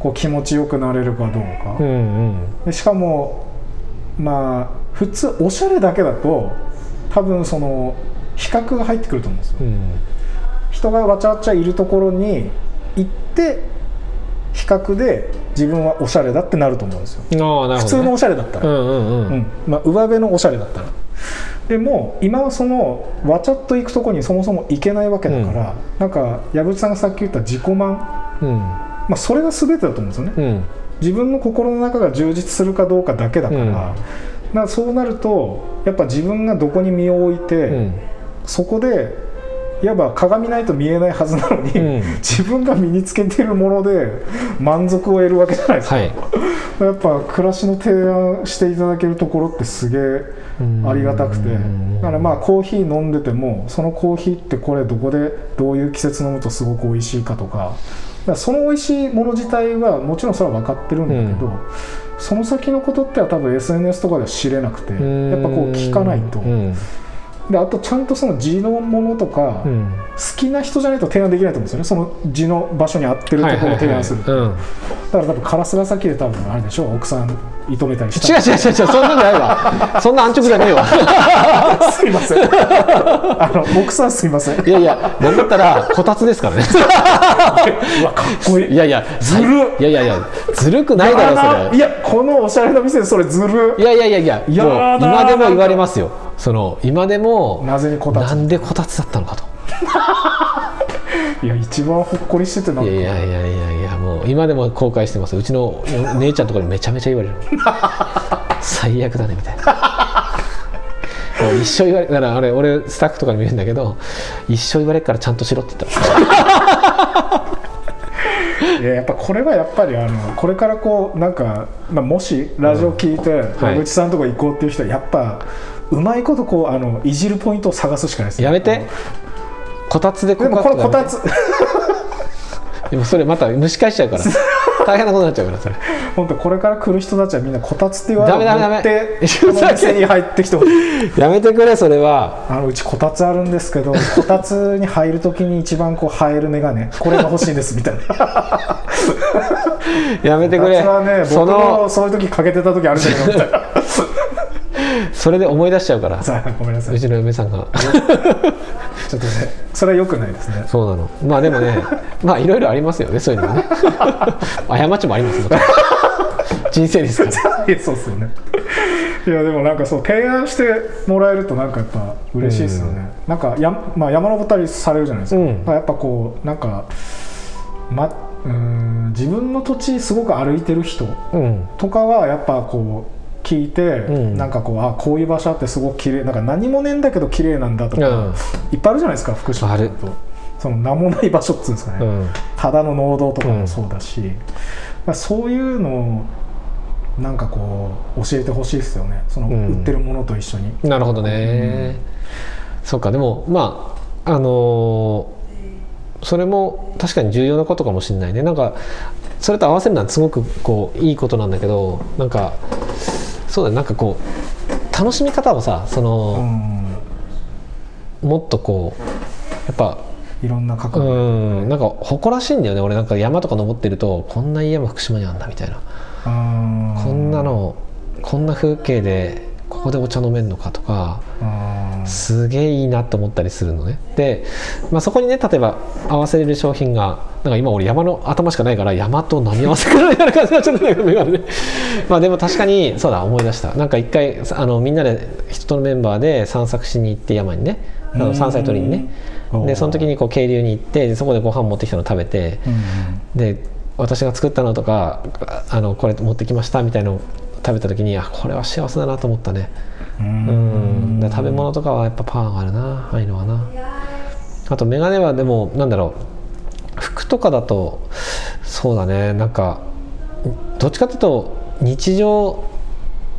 こう気持ちよくなれるかどうか、うんうん。でしかもまあ普通おしゃれだけだと多分その比較が入ってくると思うんですよ。うん。人がわちゃわちゃいるところに行って比較で自分はおしゃれだってなると思うんですよ。ね、普通のおしゃれだったら、うんうんうん、うん。まあ、上辺のおしゃれだったら。でも今はそのわちゃっと行くところにそもそも行けないわけだから、なんか矢渕さんがさっき言った自己満、うん。まあ、それが全てだと思うんですよね、うん。自分の心の中が充実するかどうかだけだから,、うん。だからそうなるとやっぱ自分がどこに身を置いて、うん。そこでいわば鏡ないと見えないはずなのに、うん。自分が身につけているもので満足を得るわけじゃないですか、はい。やっぱ暮らしの提案していただけるところってすげえありがたくて。うんだからまあコーヒー飲んでてもそのコーヒーってこれどこでどういう季節飲むとすごく美味しいかとからその美味しいもの自体はもちろんそれは分かってるんだけど、その先のことっては多分 SNS とかでは知れなくてうんやっぱこう聞かないと。うんであとちゃんとその地のものとか、好うん。きな人じゃないと提案できないと思うんですよね。その地の場所に合ってるところを提案する。はいはいはいだから多分烏ヶ崎で多分あれでしょ奥さん射止めたりした違う違う違う違うそんなんじゃないわ。そんな安直じゃねえわ。すいません。あの奥さんすいません。いやいやなんだったらこたつですからね。うわかっこいい。いやいやずる。っいやいやいやずるくないだろそれ。いやこのおしゃれな店でそれずる。いやいやいやいや今でも言われますよその今でもなぜにこたつ。なんでこたつだったのかと。いや一番ほっこりしててなんか。いやいやいやいやいやもう今でも後悔してます。うちの姉ちゃんとかにめちゃめちゃ言われる 最悪だねみたいな。もう一生言われだからあれ俺スタッフとかにも言うんだけど一生言われるからちゃんとしろって言ったいややっぱこれはやっぱりあのこれからこうなんか、まあ、もしラジオ聞いてはい。矢口さんとこ行こうっていう人はやっぱうまいことこうあのいじるポイントを探すしかないですやめて。こたつででもこのこたつ。でもそれまた蒸し返しちゃうから 大変なことになっちゃうからそれ。本当これから来る人たちはみんなこたつって言われダメダメこの店に入ってきてほしい。やめてくれそれは。あのうちこたつあるんですけどこたつに入るときに一番こう映える眼鏡。これが欲しいんですみたいな。やめてくれ。こたつはねそ僕ものそういう時かけてた時あるんだけどみたいなそれで思い出しちゃうから。ごめんなさい。うちの嫁さんが。ちょっとねそれは良くないですね。そうなの。まあでもね まあいろいろありますよねそういうのもね。過ちもありますも人生ですから。そうっすよね。いやでもなんかそう提案してもらえるとなんかやっぱ嬉しいですよね、なんかや、まあ、山登ったりされるじゃないですか,、うん。やっぱこうなんか、ま、うーん自分の土地すごく歩いてる人うん。とかはやっぱこう聞いて、ん。なんかこうあこういう場所あってすごく綺麗なんか何もねえんだけど綺麗なんだとか、うん。いっぱいあるじゃないですか福島ある。と。その名もない場所っつうんですかね、うん。ただの農道とかもそうだし、まあそういうのをなんかこう教えてほしいですよね。そのうん。売ってるものと一緒に、なるほどね、そうかでもまああのーそれも確かに重要なことかもしれないね。なんかそれと合わせるのはすごくこういいことなんだけどなんかそうだねなんかこう楽しみ方をさその、もっとこうやっぱいろんな角う度で、ん。なんか誇らしいんだよね。俺なんか山とか登ってるとこんないい山福島にあんだみたいな。うん。こんなのこんな風景でここでお茶飲めるのかとかうん。すげえいいなと思ったりするのね。で、まあ、そこにね例えば合わせれる商品が、まなんか今俺山の頭しかないから山と何合わせかなみたいな感じになっちゃったけどまあでも確かにそうだ思い出した。なんか一回あのみんなで人とのメンバーで散策しに行って山にね。あの山菜採りにね。うんでその時にこう渓流に行ってでそこでご飯持ってきたの食べて、で私が作ったのとかあのこれ持ってきましたみたいのを食べた時にあこれは幸せだなと思ったね。うん。で食べ物とかはやっぱパワーがあるな。ああいうのはな。あと眼鏡はでもなんだろう。服とかだとそうだね。なんかどっちかっていうと日常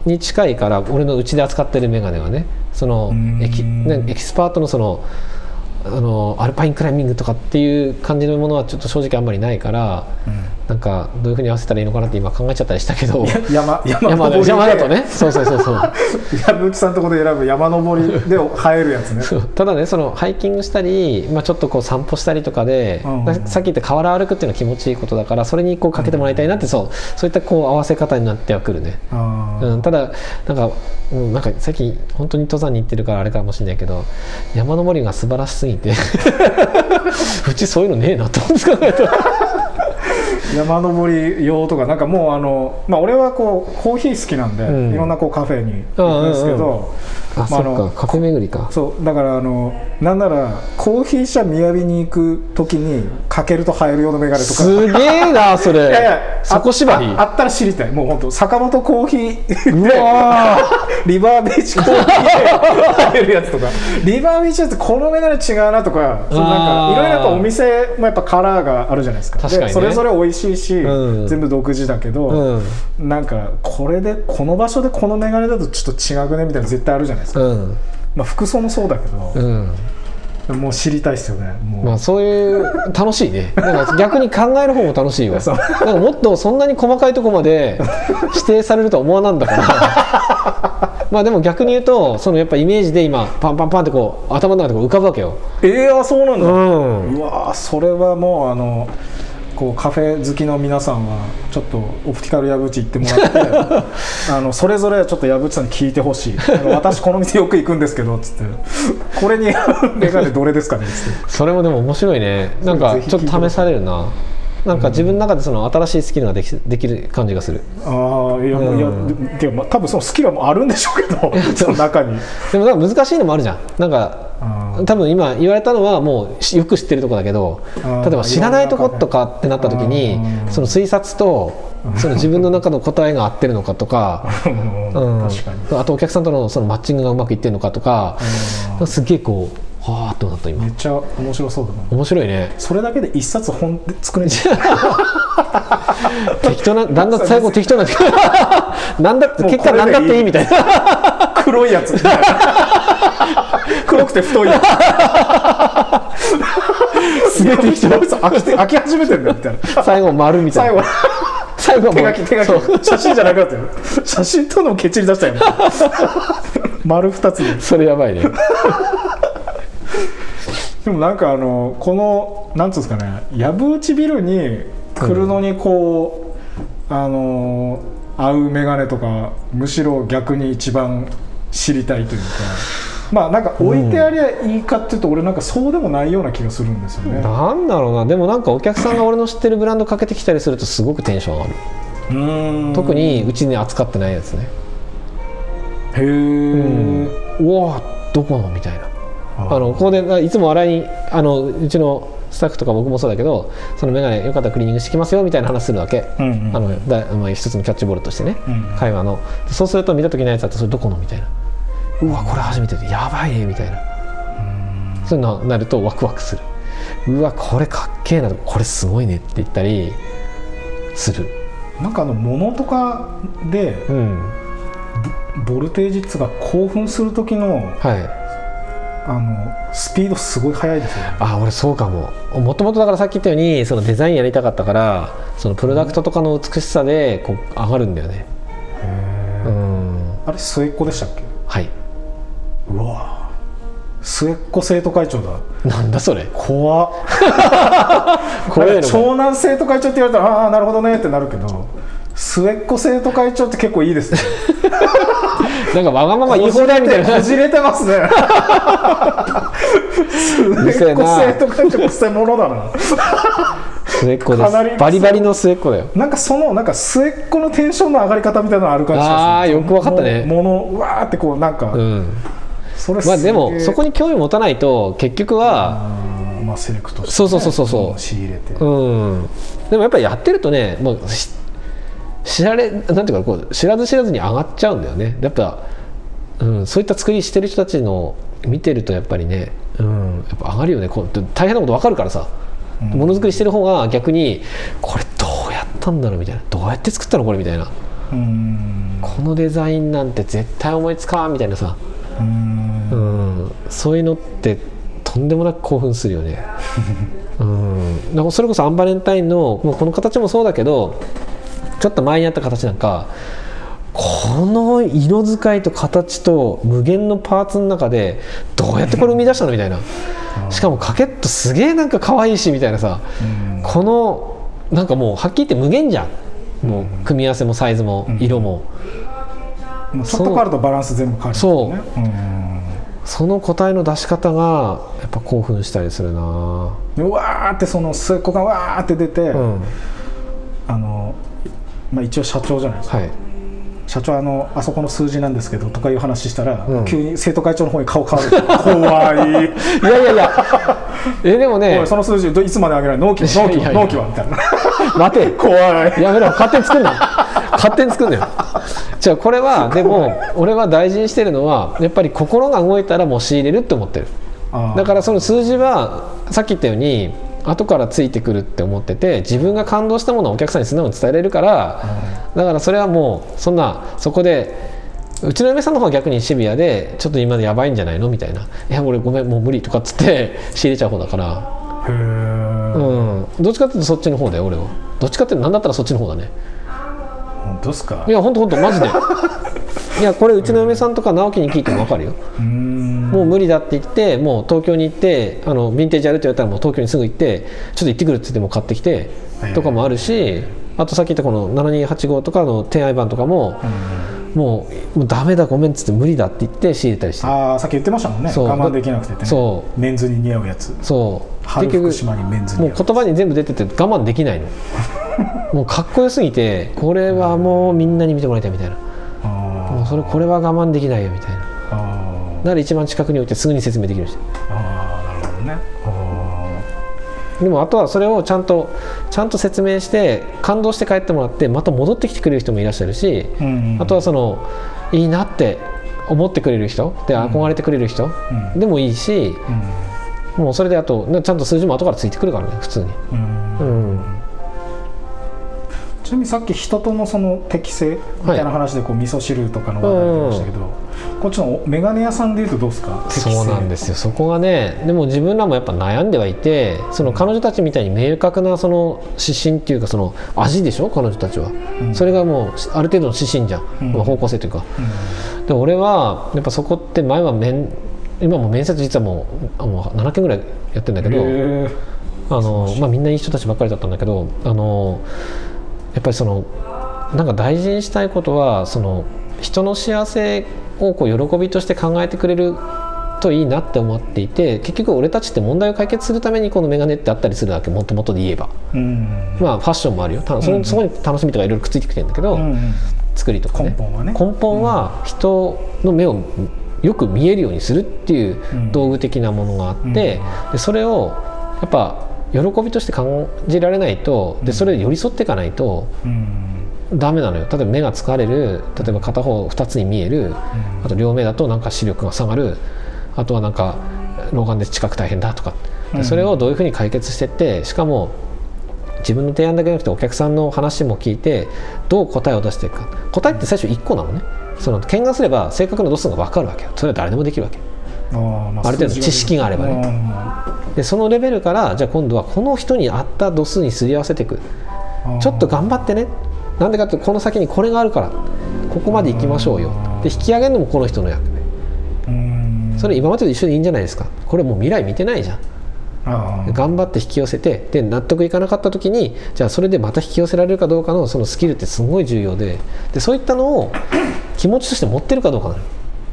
に近いから俺のうちで扱ってる眼鏡はねそのうん。エキ,、ね、エキスパートのそのあのアルパインクライミングとかっていう感じのものはちょっと正直あんまりないから、なんかどういうふうに合わせたらいいのかなって今考えちゃったりしたけど。山山山山だとね。そうそうそうそう。矢吹さんのところで選ぶ山登りで映えるやつね。ただねそのハイキングしたり、まあ、ちょっとこう散歩したりとかで、うん。なさっき言った河原歩くっていうのは気持ちいいことだからそれにこうかけてもらいたいなって、そう。そういったこう合わせ方になってはくるね、うん、ただなんか,、うん、なんか最近本当に登山に行ってるからあれかもしれないけど山登りが素晴らしすぎて。うちそういうのねえなと思うんですけど山登り用とかなんかもうあのまあ俺はこうコーヒー好きなんで、うん。いろんなこうカフェに行くんですけど、あ、まあそっあのか。カフェ巡りか。そう。だからあのなんならコーヒー社雅に行く時にかけると映えるような眼鏡とか。すげえな それ。いやいやそこ縛り。ああったら知りたい。もう本当坂本コーヒーうわリバービーチコーヒーで入るやつとか。リバービーチやつこの眼鏡違うなとかそうなんかいろいろやっぱお店もやっぱカラーがあるじゃないですか。確かにね。でそれぞれ美味しいし、うん。全部独自だけど、うん。なんかこれでこの場所でこの眼鏡だとちょっと違くねみたいな絶対あるじゃないですか、うん。まあ、服装もそうだけど、うん。もう知りたいですよね。もう、まあそういう楽しいね。なんか逆に考える方も楽しいわ。なんかもっとそんなに細かいところまで指定されるとは思わなんだから。まあでも逆に言うとそのやっぱイメージで今パンパンパンってこう頭の中で浮かぶわけよ。ええあそうなんだ、うん。うわーそれはもうあのこうカフェ好きの皆さんはちょっとオプティカル矢口行ってもらって あのそれぞれちょっと矢口さんに聞いてほしい。私この店よく行くんですけどつって。これにメガネどれですかねつって。それもでも面白いね。なんかちょっと試されるな。なんか自分の中でその新しいスキルができできる感じがする。ああいや、うん。いやでもまあ多分そのスキルはもうあるんでしょうけど その中に。でもなんか難しいのもあるじゃん。なんか多分今言われたのはもうしよく知ってるとこだけど例えば知らないとことかってなった時にその推察とその自分の中の答えが合ってるのかとか、うん、確かに。あとお客さんとのそのマッチングがうまくいってるのかとかうん。すげえこうはあっとなった今。めっちゃ面白そうだな。面白いね。それだけで一冊本で作れんじゃん 適当なだんだん最後適当な なんだって結果なんだっていいみたいな。黒いやつ 黒くて太い。すげえ適当。飽きて飽き始めてんだよみたいな。最後丸みたい最後。な最後手書き手書き。写真じゃなくなってる。写真撮るのもケチり出したよね丸二つにそれやばいね。でもなんかあのこのなんつうんですかね藪内ビルに来るのにこう、あの合う眼鏡とかむしろ逆に一番知りたいというかまあなんか置いてありゃいいかっていうと、俺なんかそうでもないような気がするんですよね。なんだろうな。でもなんかお客さんが俺の知ってるブランドかけてきたりするとすごくテンション上がる。うーん。特にうちに扱ってないやつね。へえ、うん。うわどこの？みたいな。ああのここでいつも洗いにあのうちのスタッフとか僕もそうだけどその眼鏡よかったらクリーニングしてきますよみたいな話するわけ、うんうん。あのだまあ、一つのキャッチボールとしてね、うん。会話の。そうすると見た時のやつだとそれどこの？みたいなうわこれ初めてでやばいねみたいな。そういうのになるとワクワクする。うわこれかっけえなこれすごいねって言ったりする。なんかあの物とかでうん。ボルテージっつうか興奮する時のはい。あのスピードすごい速いですよね。あ俺そうかも。もともとだからさっき言ったようにそのデザインやりたかったからそのプロダクトとかの美しさでこう上がるんだよね。うん。あれ末っ子でしたっけ？はいうわ末っ子生徒会長だ。なんだそれ。怖っ。怖えのか。長男生徒会長って言われたらああなるほどねってなるけど末っ子生徒会長って結構いいですね。なんかわがまま言い放題みたいな。こじれてますね。末っ子生徒会長くせ者だな。末っ子でかなりすバリバリの末っ子だよ。なんかそのなんか末っ子のテンションの上がり方みたいなのある感じがするあーよくわかったね。ものうわーってこうなんか、うんそれまあでもそこにに興味持たないと結局はまあセレクトしてね、そうそうそうそう。そうん仕入れて、うん。でもやっぱりやってるとねもうし知られなんていうかこう知らず知らずに上がっちゃうんだよね。やっぱ、うん、そういった作りしてる人たちの見てるとやっぱりね、うん、やっぱ上がるよね。こう大変なこと分かるからさ。ものづくりしてる方が逆にこれどうやったんだろうみたいな。どうやって作ったのこれみたいな。うん。このデザインなんて絶対思いつかんみたいなさ、うん。うん、そういうのってとんでもなく興奮するよね。うん、だからそれこそアンバレンタインのもうこの形もそうだけどちょっと前にあった形なんかこの色使いと形と無限のパーツの中でどうやってこれ生み出したのみたいな。しかもカケットすげえなんか可愛いしみたいなさ。うん。このなんかもうはっきり言って無限じゃん。もう組み合わせもサイズも色も。もうちょっと変わるとバランス全部変わるそうね。う。ん。その答えの出し方がやっぱ興奮したりするな。でうわーってその末っ子がわーって出て、うん。あの、まあ、一応社長じゃないですか、はい社長あのあそこの数字なんですけどとかいう話したら、うん。急に生徒会長の方に顔変わる。怖い。いやい。やいやえでもねその数字どいつまで上げない納期は納期納期は？みたいな。待て。怖い。やめろ。勝手に作んな勝手に作んなよ。じゃあこれはでも俺は大事にしてるのはやっぱり心が動いたらもう仕入れるって思ってる。だからその数字はさっき言ったように後からついてくるって思ってて自分が感動したものをお客さんに素直に伝えれるからだからそれはもうそんなそこでうちの嫁さんの方は逆にシビアでちょっと今でやばいんじゃないのみたいな「いや俺ごめんもう無理」とかっつって仕入れちゃう方だから、へうえん、どっちかっていうとそっちの方だよ俺は。どっちかっていうと何だったらそっちの方だね。本当ですか？いや本当本当マジでいやこれうちの嫁さんとか直樹に聞いても分かるよ。もう無理だって言ってもう東京に行ってあのヴィンテージやるって言われたらもう東京にすぐ行ってちょっと行ってくるって言っても買ってきてええ。とかもあるしあとさっき言ったこの7285とかの天愛版とかももうもうダメだごめんっつって無理だって言って仕入れたりして。ああさっき言ってましたもんね。そう。我慢できなくてね。そメンズに似合うやつ。そう。春福島にメンズにもう言葉に全部出てて我慢できないの。もうかっこよすぎてこれはもうみんなに見てもらいたいみたいな。あもうそれこれは我慢できないよみたいな。ー。あだから一番近くに置いてすぐに説明できるしーあーなるほどね。あでもあとはそれをちゃんとちゃんと説明して感動して帰ってもらってまた戻ってきてくれる人もいらっしゃるし、ーうんうん。あとはそのいいなって思ってくれる人で憧れてくれる人うん。でもいいし、うん。もうそれであとねちゃんと数字も後からついてくるからね普通に。うんうんちなみにさっき人とのその適性みたいな話でこう味噌汁とかの話題が出ましたけど、こっちのメガネ屋さんでいうとどうですか？適性そうなんですよ。そこがねでも自分らもやっぱ悩んではいてその彼女たちみたいに明確なその指針っていうかその味でしょ？彼女たちは、うん。それがもうある程度の指針じゃん、うん。まあ方向性というか。うん。で俺はやっぱそこって前は面今も面接実はもうあもう7件ぐらいやってるんだけど、あのまあ、みんないい人たちばっかりだったんだけどあのやっぱりそのなんか大事にしたいことはその人の幸せをこう喜びとして考えてくれるといいなって思っていて結局俺たちって問題を解決するためにこのメガネってあったりするわけもともとで言えば。うん。まあファッションもあるよ。たそのそこに楽しみとかいろいろくっついてきてるんだけど、うんうん。作りとかね。根本はね。根本は人の目をよく見えるようにするっていううん。道具的なものがあって、うん。でそれをやっぱ喜びとして感じられないとでそれで寄り添っていかないとうん。ダメなのよ。例えば目が疲れる例えば片方2つに見えるあと両目だとなんか視力が下がるあとはなんか老眼で近く大変だとか。でそれをどういうふうに解決していってしかも自分の提案だけじゃなくてお客さんの話も聞いてどう答えを出していくか。答えって最初1個なのね。その見学すれば正確な度数が分かるわけよ。それは誰でもできるわけ。あーまある程度知識があればね。ねでそのレベルからじゃあ今度はこの人に合った度数にすり合わせていくちょっと頑張ってね。なんでかってこの先にこれがあるから。ここまで行きましょうよ。で引き上げるのもこの人の役目。うん。それ今までと一緒でいいんじゃないですか。これもう未来見てないじゃん。頑張って引き寄せてで納得いかなかった時にじゃあそれでまた引き寄せられるかどうかのそのスキルってすごい重要で。でそういったのを気持ちとして持ってるかどうかなの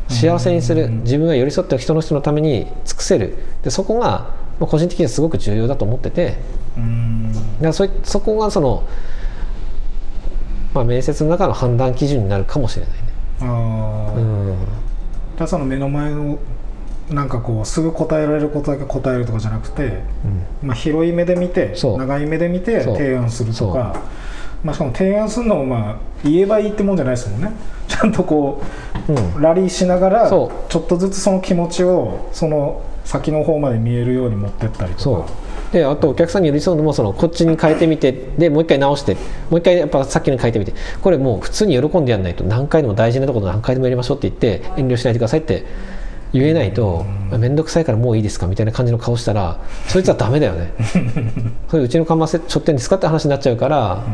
幸せにする。自分が寄り添って人の人のために尽くせる。でそこがまあ、個人的にはすごく重要だと思っててうん。だそいそこがその、まあ、面接の中の判断基準になるかもしれないね。ああ、うん。じゃあその目の前のなんかこうすぐ答えられることだけ答えるとかじゃなくて、まあ、広い目で見て長い目で見て提案するとか、まあ、しかも提案するのもまあ言えばいいってもんじゃないですもんね。ちゃんとこうん。うラリーしながらちそょっとずつその気持ちをその先の方まで見えるように持ってったりとそう。かであとお客さんに寄り添うのもそのこっちに変えてみてでもう一回直してもう一回やっぱさっきの変えてみて。これもう普通に喜んでやらないと何回でも大事なところ何回でもやりましょうって言って遠慮しないでくださいって言えないと面倒くさいからもういいですかみたいな感じの顔したらそいつはダメだよね。それうちの看板書店ですかって話になっちゃうから。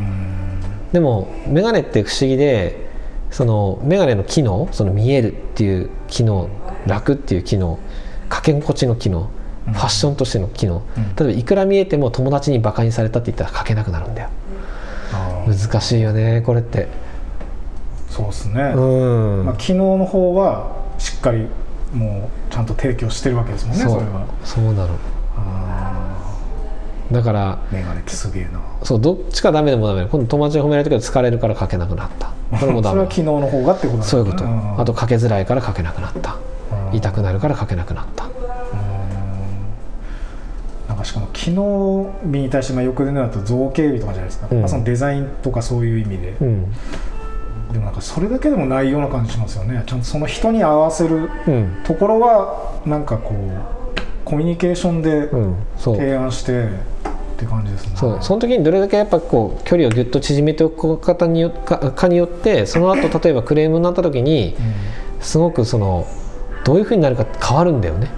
でも眼鏡って不思議でその眼鏡の機能その見えるっていう機能楽っていう機能かけ心地の機能ファッションとしての機能、うん。例えばいくら見えても友達にバカにされたって言ったらかけなくなるんだよ。難しいよねこれって。そうですね、うん、まあ、昨日の方はしっかりもうちゃんと提供してるわけですもんねそれは。そうなの。あだからーメガネってすげえな。そうどっちかダメでもダメ。今度友達に褒められたけど疲れるからかけなくなった。これもダ それメは昨日の方がってことなんですね。そういうこと。ん。あとかけづらいからかけなくなった。うん痛くなるからかけなくなった。なんかしかも機能美に対してまあよく出るのだと造形美とかじゃないですか、うん。まあ、そのデザインとかそういう意味で、うん。でもなんかそれだけでもないような感じしますよね。ちゃんとその人に合わせるうん。ところはなんかこうコミュニケーションで提案してって感じですね、そう。その時にどれだけやっぱこう距離をぎゅっと縮めておく方によかかによってその後例えばクレームになった時にすごくそのどういうふうになるか変わるんだよね。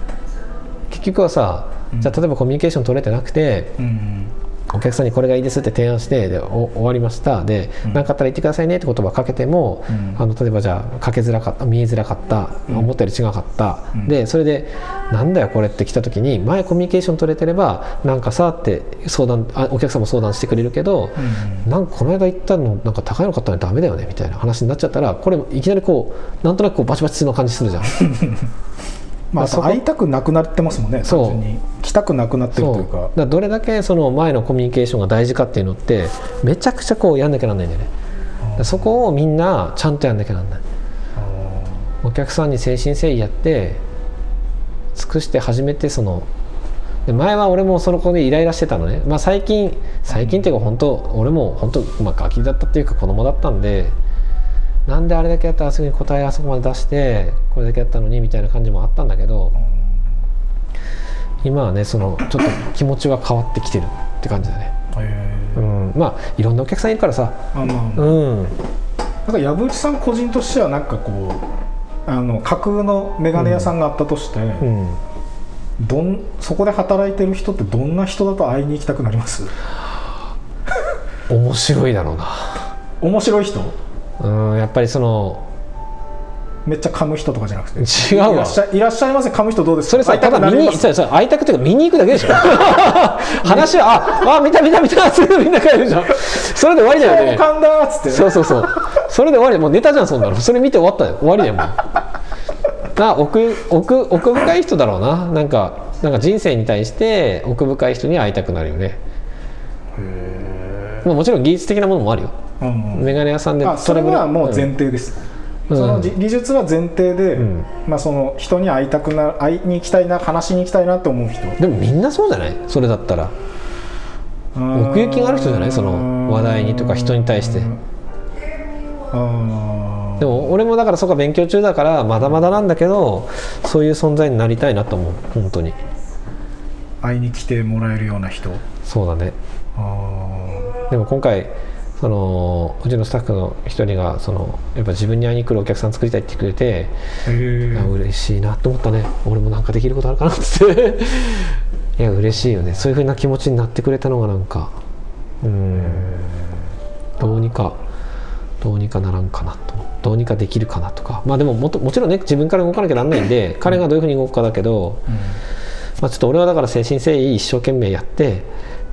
結局はさうん。じゃあ例えばコミュニケーション取れてなくてうん、うんお客さんにこれがいいですって提案してでお終わりました。でうん。何かあったら言ってくださいねって言葉かけても、うん。あの例えばじゃあかけづらかった見えづらかった、うん。思ったより違かった、うん。でそれでなんだよこれって来た時に前コミュニケーション取れてればなんかさって相談あお客さんも相談してくれるけど、うん。なんかこの間言ったのなんか高いの買ったのにダメだよねみたいな話になっちゃったらこれいきなりこうなんとなくこうバチバチの感じするじゃん まあ、会いたくなくなってますもんねそう。来たくなくなってるというか。だどれだけその前のコミュニケーションが大事かっていうのってめちゃくちゃこうやんなきゃなんないんだよね。そこをみんなちゃんとやんなきゃなんない。お客さんに誠心誠意やって尽くして初めてそので前は俺もその子でイライラしてたのね、まあ、最近最近っていうか本当俺も本当、まあ、ガキだったっていうか子供だったんでなんであれだけやったらすぐに答えあそこまで出してこれだけやったのにみたいな感じもあったんだけど今はねそのちょっと気持ちは変わってきてるって感じだね、うん、まあいろんなお客さんいるからさ。あまあまあ。うん。なんか藪内さん個人としてはなんかこうあの架空の眼鏡屋さんがあったとして、うん。どんそこで働いてる人ってどんな人だと会いに行きたくなります？面白いだろうな。面白い人？うんやっぱりそのめっちゃ噛む人とかじゃなくて。違うわ。いらっしゃいいらっしゃいませ噛む人どうですか？それさたただ見にそれそれ会いたくていうか見に行くだけでしょ。話はああ見た見た見た すぐみんな帰るじゃん。それで終わりだよね。噛んだーっつってねそうそうそう。それで終わりもうネタじゃんそんなの。それ見て終わったよ。終わりだよもう。な奥奥奥深い人だろうな。なんかなんか人生に対して奥深い人に会いたくなるよね。まあもちろん技術的なものもあるよメガネ屋さんであそれはもう前提です、うん。そのじ技術は前提で、ん。まあ、その人に会いたくな会いに行きたいな話しに行きたいなって思う人。でもみんなそうじゃない？それだったら。奥行きがある人じゃない？その話題にとか人に対して。あでも俺もだからそこは勉強中だからまだまだなんだけどそういう存在になりたいなと思う。本当に。会いに来てもらえるような人。そうだね。あでも今回そのうちのスタッフの一人がそのやっぱ自分に会いに来るお客さん作りたいって言ってくれて嬉しいなと思ったね。俺もなんかできることあるかなっつって。いや嬉しいよね。そういうふうな気持ちになってくれたのがなんかうん。どうにかどうにかならんかなと。どうにかできるかなとか。まあでももともちろんね自分から動かなきゃなんないんで彼がどういうふうに動くかだけど、まあ、ちょっと俺はだから誠心誠意一生懸命やって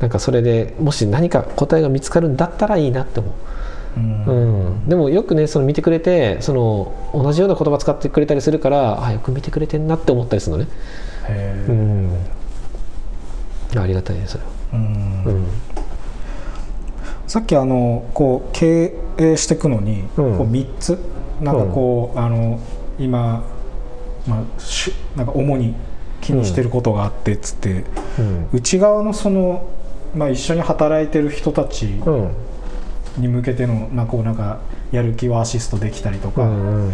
なんかそれでもし何か答えが見つかるんだったらいいなって思う。うん。うん、でもよくねその見てくれてその同じような言葉使ってくれたりするからあよく見てくれてんなって思ったりするのね、へえうん、ありがたいねそれは。うん。うん。さっきあのこう経営していくのに、うん。こう3つなんかこう、あの今、まあ、しなんか主に気にしてることがあってっつって、うん。内側のその、まあ、一緒に働いてる人たちうん。に向けてのなんかこうなんかやる気をアシストできたりとうか、んうん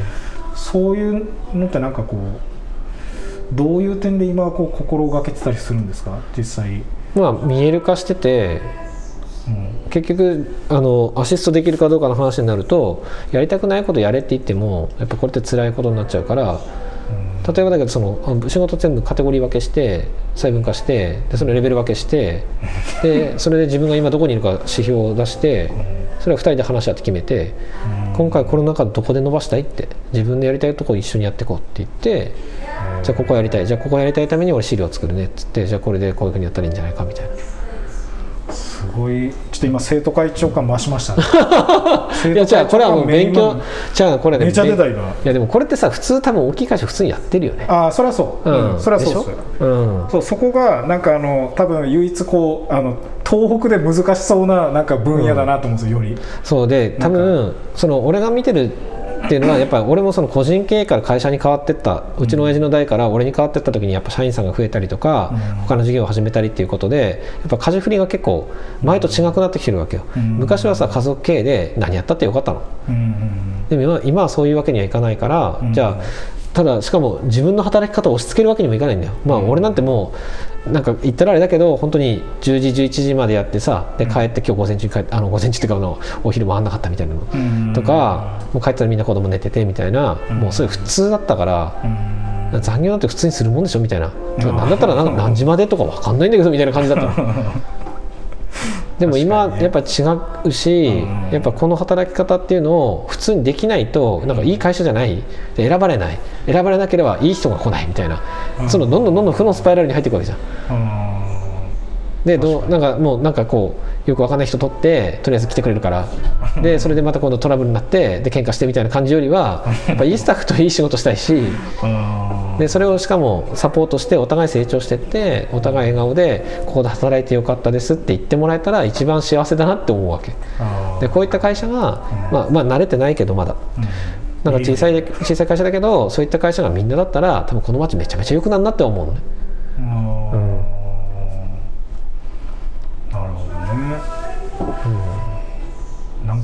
そういうのってなんかこうどういう点で今はこう心がけてたりするんですか？実際、まあ見える化しててうん。結局あのアシストできるかどうかの話になるとやりたくないことやれって言ってもやっぱこれって辛いことになっちゃうから例えばだけどその仕事全部カテゴリー分けして細分化してでそのレベル分けしてでそれで自分が今どこにいるか指標を出してそれは2人で話し合って決めて今回この中でどこで伸ばしたいって自分でやりたいとこ一緒にやっていこうって言ってじゃあここやりたいじゃあここやりたいために俺資料を作るねっつってじゃあこれでこういうふうにやったらいいんじゃないかみたいな。すごい。ちょっと今生徒会長感増しましたね。生 いやじゃあこれはもう勉強今じゃあこれねめちゃ出た勉今。いやでもこれってさ普通多分大きい会社普通にやってるよね。ああそりゃそう、うん。そりゃそうですよ。うん。そうそこがなんかあの多分唯一こうあの東北で難しそうななんか分野だなと思うんですよ、より。そうで多分その俺が見てるっていうのはやっぱり俺もその個人経営から会社に変わってったうちの親父の代から俺に変わってった時にやっぱ社員さんが増えたりとか、うん。他の事業を始めたりっていうことでやっぱ舵振りが結構前と違くなってきてるわけよ、うん。昔はさ家族経営で何やったってよかったの。でも今今はそういうわけにはいかないから、うん。じゃあただしかも自分の働き方を押し付けるわけにもいかないんだよ。まあうん俺なんてもうなんか言ったらあれだけど本当に10時11時までやってさで帰って今日午前中に帰ってあの午前中っていうかあのお昼回んなかったみたいなの。うん。とかもう帰ったらみんな子供寝ててみたいな。うん。もうそれ普通だったからうん。残業なんて普通にするもんでしょみたいな。なんだったら何時までとか分かんないんだけどみたいな感じだったの でも今やっぱ違うしうん。やっぱこの働き方っていうのを普通にできないとなんかいい会社じゃない。で選ばれない。選ばれなければいい人が来ないみたいな。うん。そのどんどんどんどん負のスパイラルに入っていくわけじゃんうんでどうなんかもうなんかこうよくわかんない人取ってとりあえず来てくれるから。でそれでまた今度トラブルになってで喧嘩してみたいな感じよりは やっぱいいスタッフといい仕事したいし。うん。でそれをしかもサポートしてお互い成長してってお互い笑顔でここで働いてよかったですって言ってもらえたら一番幸せだなって思うわけ。でこういった会社が、まあ、まあ慣れてないけどまだ。うん。なんか小さい小さい会社だけどそういった会社がみんなだったら多分この街めちゃめちゃ良くなるなって思うのね。うん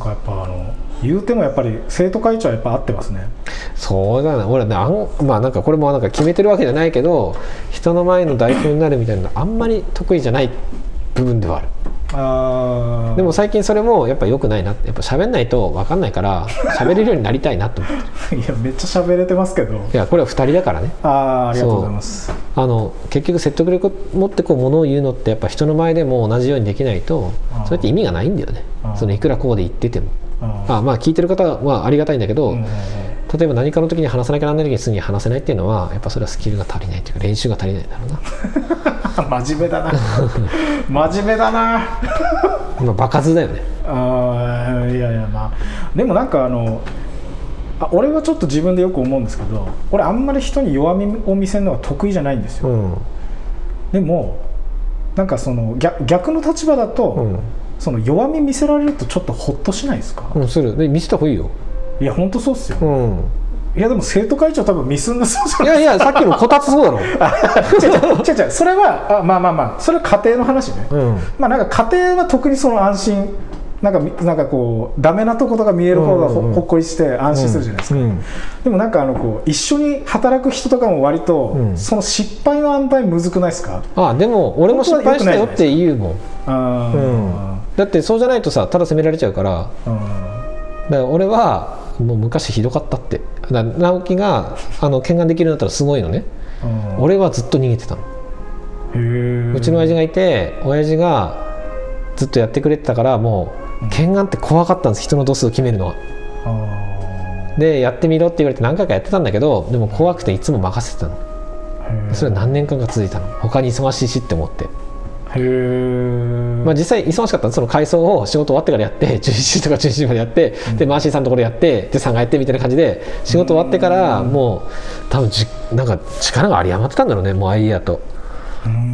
かやっぱあの言うてもやっぱり生徒会長はやっぱ合ってますね。そうだね俺ねあんまあなんかこれもなんか決めてるわけじゃないけど人の前の代表になるみたいなのあんまり得意じゃない部分ではある。あー。でも最近それもやっぱ良くないなって。やっぱ喋んないと分かんないから 喋れるようになりたいなと思って。るいやめっちゃ喋れてますけど。いやこれは2人だからね。ああありがとうございます。あの結局説得力持ってこうものを言うのってやっぱ人の前でも同じようにできないとそれって意味がないんだよね。そのいくらこうで言ってても。ああまあ聞いてる方はありがたいんだけど、うんうんうん例えば何かの時に話さなきゃならない時にすぐに話せないっていうのはやっぱそれはスキルが足りないというか練習が足りないんだろうな。真面目だな。真面目だな。まあ場数だよね。あーいやいやまあ。でもなんかあのあ俺はちょっと自分でよく思うんですけど俺あんまり人に弱みを見せるのが得意じゃないんですよ、うん。でもなんかその逆逆の立場だと、うん。その弱み見せられるとちょっとホッとしないですか、うんする。で見せた方がいいよいや本当そうっすよ、うん。いやでも生徒会長多分ミスんなそうじゃないいやいやさっきのこたつそうだろ。違う違うそれはあまあまあまあそれは家庭の話ね、うん。まあなんか家庭は特にその安心なんかみなんかこうダメなとことか見える方がほ,、うんうんうん。ほっこりして安心するじゃないですか、うんでもなんかあのこう一緒に働く人とかも割と、うん。その失敗の塩梅むずくないですか？あでも俺も失敗したよって言うもん。あー。だってそうじゃないとさただ責められちゃうから。うん。だから俺はもう昔ひどかったって。だ直樹があの見学できるようになったらすごいのね。うん。俺はずっと逃げてたの。うちの親父がいて親父がずっとやってくれてたからもう見学って怖かったんです。人の度数を決めるのは。あでやってみろって言われて何回かやってたんだけどでも怖くていつも任せてたの。それは何年間か続いたの。他に忙しいしって思って、まあ、実際忙しかったのその改装を仕事終わってからやって 11時とか12時までやって、でマーシーさんのところやってで3がやってみたいな感じで仕事終わってからもう多分じなんか力が有り余ってたんだろうねもうアイディアと。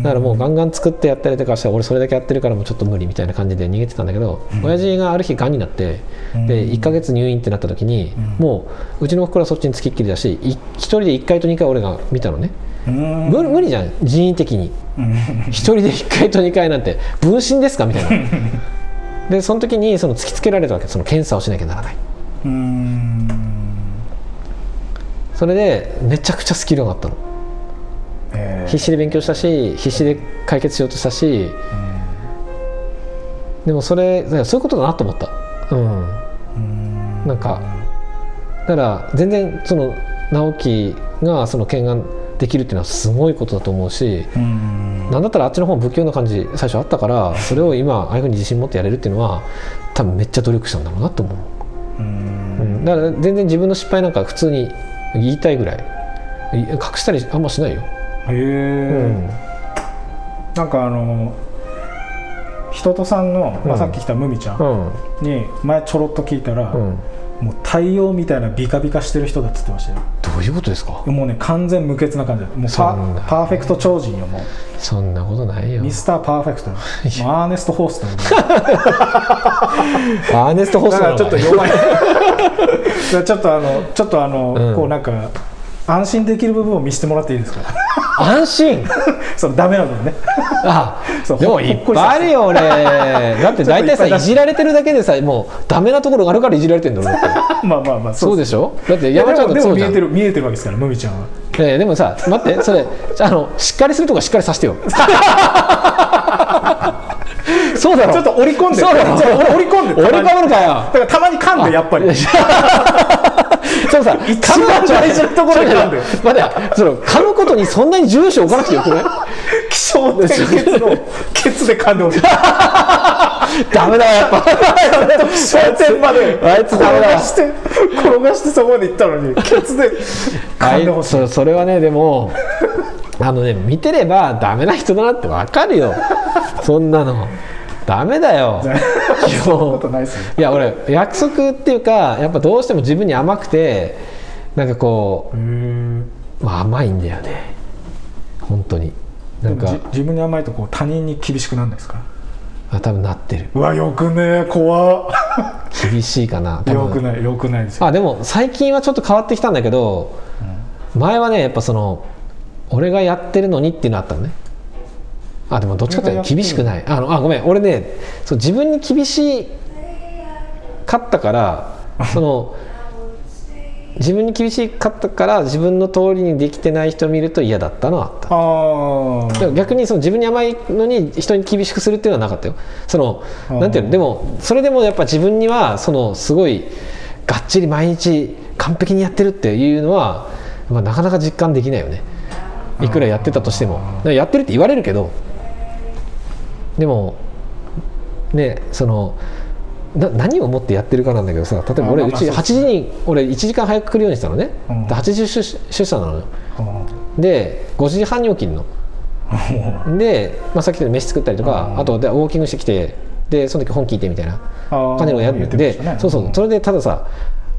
だからもうガンガン作ってやったりとかして俺それだけやってるからもうちょっと無理みたいな感じで逃げてたんだけど、親父がある日がんになってで1ヶ月入院ってなった時に、もううちの袋はそっちにつきっきりだしい一人で1回と2回俺が見たのね、うん無無理じゃん。人為的に。一人で1回と2回なんて分身ですか？みたいな。でその時にその突きつけられたわけ。その検査をしなきゃならない。うん。それでめちゃくちゃスキルがあったの。えー。必死で勉強したし必死で解決しようとしたし。でもそれそういうことだなと思った。うん。うん。なんかだから全然その直樹がその剣ができるっていうのはすごいことだと思うしうん。なんだったらあっちの方も不器用な感じ最初あったからそれを今ああいうふうに自信持ってやれるっていうのは多分めっちゃ努力したんだろうなと思う、ううん。ん、だから全然自分の失敗なんか普通に言いたいぐらい。い隠したりあんましないよ、へえ、うん。なんかあの人とさんの、まあ、さっき来たムミちゃうんん。に前ちょろっと聞いたら、うん、もう太陽みたいなビカビカしてる人だっつってましたよ。どういうことですか？もうね完全無欠な感じだ。もうパパーフェクト超人よもう。そんなことないよ。ミスターパーフェクト アーネスト・ホースト アーネスト・ホーストだからちょっと弱い。ちょっとあのちょっとあの、うん。こうなんか安心できる部分を見せてもらっていいですか？安心。そのダメな部分ね。あ そうでもいっぱいあるよ俺。だって大体さいじられてるだけでさもうダメなところがあるからいじられてんだろまあまあまあそうでしょ？だって山ちゃんでもでも見だってそうじゃん。えてる見えてるわけですからムミちゃんは。ええでもさ待ってそれあのしっかりするとこしっかりさせてよ。そうだろ。ちょっと織り込んでそうだろ。じゃあ織り込んで折り込むのかよ。だからたまに噛んでやっぱりそうさ一番大事なところで。噛んでる待ってその噛むことにそんなに重視を置かなくてよくない？気象点結のケツで噛んでほしいダメだよやっぱ。気象点まで。あいつダメだ。転がして転がしてそこまで行ったのにケツで噛んでほしいそそれはねでもあのね見てればダメな人だなってわかるよ。そんなのダメだよ。いや俺約束っていうかやっぱどうしても自分に甘くてなんかこうん。う、まあ、甘いんだよね。本当に。なんか。じ自分に甘いとこう他人に厳しくなんないですか？あ多分なってる。うわよくね怖っ。厳しいかなよくないよくないですよ。あでも最近はちょっと変わってきたんだけど、前はねやっぱその俺がやってるのにっていうのあったのねあでもどっちかっていうと厳しくない。あのあごめん。俺ねそう自分に厳しかったから その自分に厳しかったから自分の通りにできてない人を見ると嫌だったのはあった。逆にその自分に甘いのに人に厳しくするっていうのはなかったよ。そのなんていうの？でもそれでもやっぱ自分にはそのすごいがっちり毎日完璧にやってるっていうのは、まあ、なかなか実感できないよね。いくらやってたとしても。やってるって言われるけどでもねそのな何を思ってやってるかなんだけどさ例えば俺うちあまあまあ8時に俺1時間早く来るようにしたのね、うん。で8時出出社なのよ。うで5時半に起きるの。で、まあ、さっき言った飯作ったりとかうん。あとでウォーキングしてきてでその時本聞いてみたいな感じのをやってそうそう。それでたださ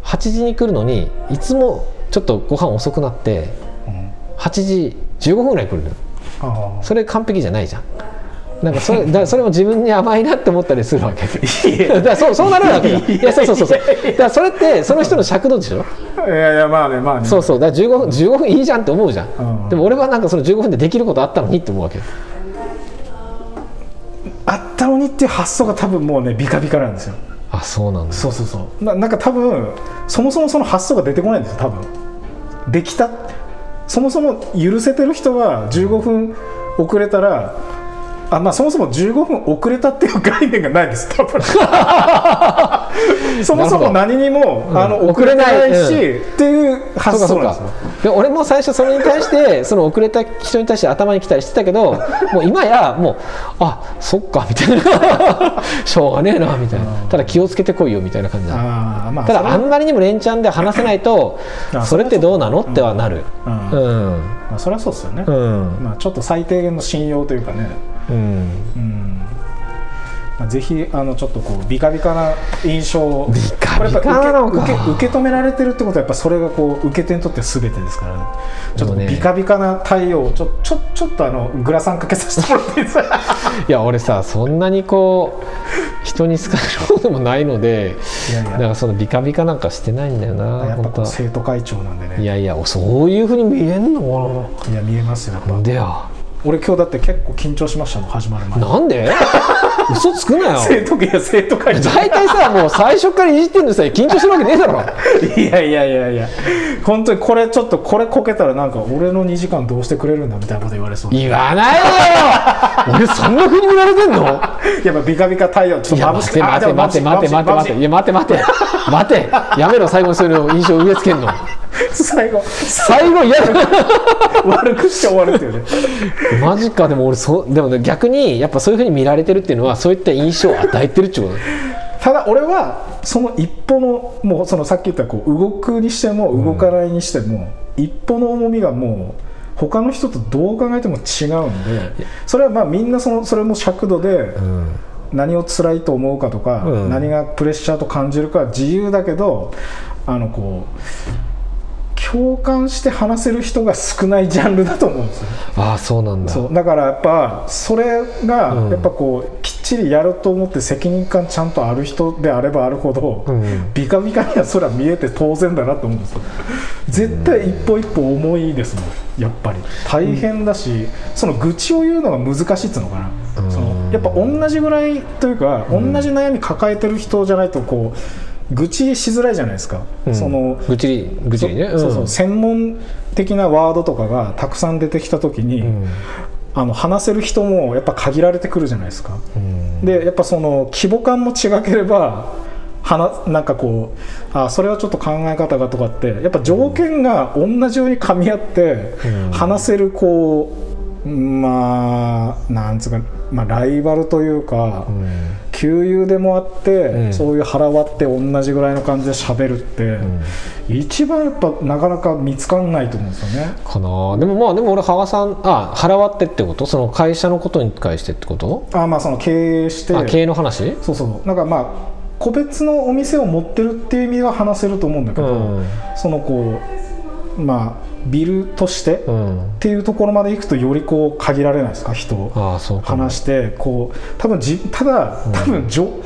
8時に来るのにいつもちょっとご飯遅くなってうん。8時15分ぐらい来るのよ。あそれ完璧じゃないじゃんなんかそれだそれも自分に甘いなって思ったりするわけ。だからそうそうなるわけよ。いや。そうそうそうそう。だからそれってその人の尺度でしょ？あいやいやまあねまあね。そうそう。だから15分15分いいじゃんって思うじゃん、うん。でも俺はなんかその15分でできることあったのにって思うわけよ。あったのにっていう発想が多分もうねビカビカなんですよ。あそうなんだ。そうそうそう。ななんか多分そもそもその発想が出てこないんですよ多分。できた。そもそも許せてる人は15分遅れたらあまあそもそも15分遅れたっていう概念がないです。多分。そもそも何にも、うん。あの遅遅れないない。し、っていう発想なんですよ。で俺も最初それに対してその遅れた人に対して頭に来たりしてたけどもう今やもうあそっかみたいな。しょうがねえなみたいな。ただ気をつけてこいよみたいな感じだ。まあただあんまりにも連チャンで話せないとあそれってどうなの？ってはなる。うん。うん。まあ、それはそうですよね、うん。まあ、ちょっと最低限の信用というかねうん。うん。まあ、ぜひあのちょっとこうビカビカな印象をビカビカこれやっぱなのか受け止められてるってことはやっぱそれがこう受け手にとって全てですから、ね、ちょっとビカビカな太陽をちょちょちょっとあのグラサンかけさせてもらっていいですか？いや俺さそんなにこう人に好かれる方でもないのでいやいや。だからそのビカビカなんかしてないんだよなやっぱ生徒会長なんでね。いやいやそういうふうに見えんの？いや見えますよやっぱ。でや俺今日だって結構緊張しましたもん始まる前。なんで？嘘つくなよ。生徒いや生徒会長大体さもう最初からいじってるのさ緊張してるわけねえだろ。いやいやいやいや。本当にこれちょっとこれこけたらなんか俺の2時間どうしてくれるんだみたいなこと言われそう。言わないでよ。俺そんなふうに見られてんの？やっぱビカビカ太陽ちょっと眩しく待て待て待て待て待て待ていてや待て待て待て。やめろ最後にそういうの印象植え付けんの最後。最後嫌だ 悪くして終わるっていうね。マジかでも俺そうでもね逆にやっぱそういうふうに見られてるっていうのはそういった印象を与えてるってこと。だただ俺はその一歩のもうそのさっき言ったこう動くにしても動かないにしても、一歩の重みがもう他の人とどう考えても違うんでそれはまあみんなそのそれも尺度でうん。何を辛いと思うかとか、うん。何がプレッシャーと感じるかは自由だけどあのこう共感して話せる人が少ないジャンルだと思うんですよ。ああそうなんだ。そう。だからやっぱそれがうん。やっぱこうきっちりやると思って責任感ちゃんとある人であればあるほど、うんビカビカにはそれは見えて当然だなと思うんですよ。絶対一歩一歩重いですもん。やっぱり。大変だし、その愚痴を言うのが難しいっつうのかな、うん。そのやっぱ同じぐらいというか、同じ悩み抱えてる人じゃないとこう愚痴しづらいじゃないですか、うん。そのぐちりぐちりね。そうそう。専門的なワードとかがたくさん出てきた時に、うん。あの話せる人もやっぱ限られてくるじゃないですか。うん。でやっぱその規模感も違ければ話なんかこうあそれはちょっと考え方がとかってやっぱ条件が同じように噛み合ってうん。話せるこうまあなんつうか、まあ、ライバルというか、うん旧友でもあって、うん。そういう腹割って同じぐらいの感じで喋るって、一番やっぱなかなか見つかんないと思うんですよね。かな。でもまあでも俺羽賀さんあ払わってってこと？その会社のことに対してってこと？あまあその経営して。あ経営の話？そうそうなんかまあ個別のお店を持ってるっていう意味では話せると思うんだけど、うん。そのこうまあビルとしてっうん。ていうところまで行くとよりこう限られないですか？人を。ああそうか。も話してこう多分じただ多分じょ、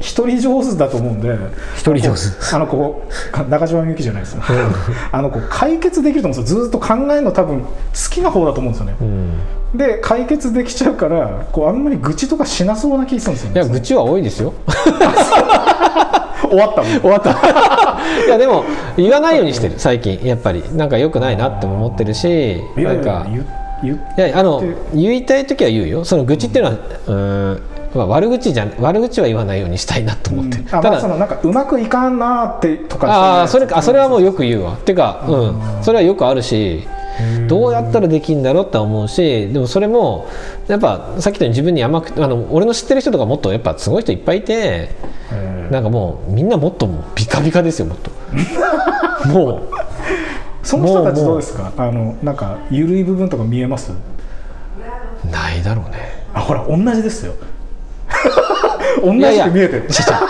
一人上手だと思うんで一人上手。あのこう中島みゆきじゃないですよ。あのこう解決できると思うんですよ。ずっと考えるの多分好きな方だと思うんですよね。うん。で解決できちゃうからこうあんまり愚痴とかしなそうな気がするんですよね。いや愚痴は多いですよ 終わったもん。終わった。いやでも言わないようにしてる最近。やっぱり。なんか良くないなっても思ってるしなんか言言いやあので言いたい時は言うよ。その愚痴っていうのはうーん、まあ、悪口じゃ悪口は言わないようにしたいなと思って。る、あただまあそのなんかうまくいかんなーってとか。ああそれかあそれはもうよく言うわ。っていうかうん。それはよくあるしどうやったらできるんだろうって思うしでもそれもやっぱさっき言ったように自分に甘くあの俺の知ってる人とかもっとやっぱすごい人いっぱいいてえーなんかもうみんなもっとビカビカですよもっと。もう。その人たちどうですか？あのなんか緩い部分とか見えます？ないだろうね。あほら同じですよ同じく見えてる。ちゃちゃ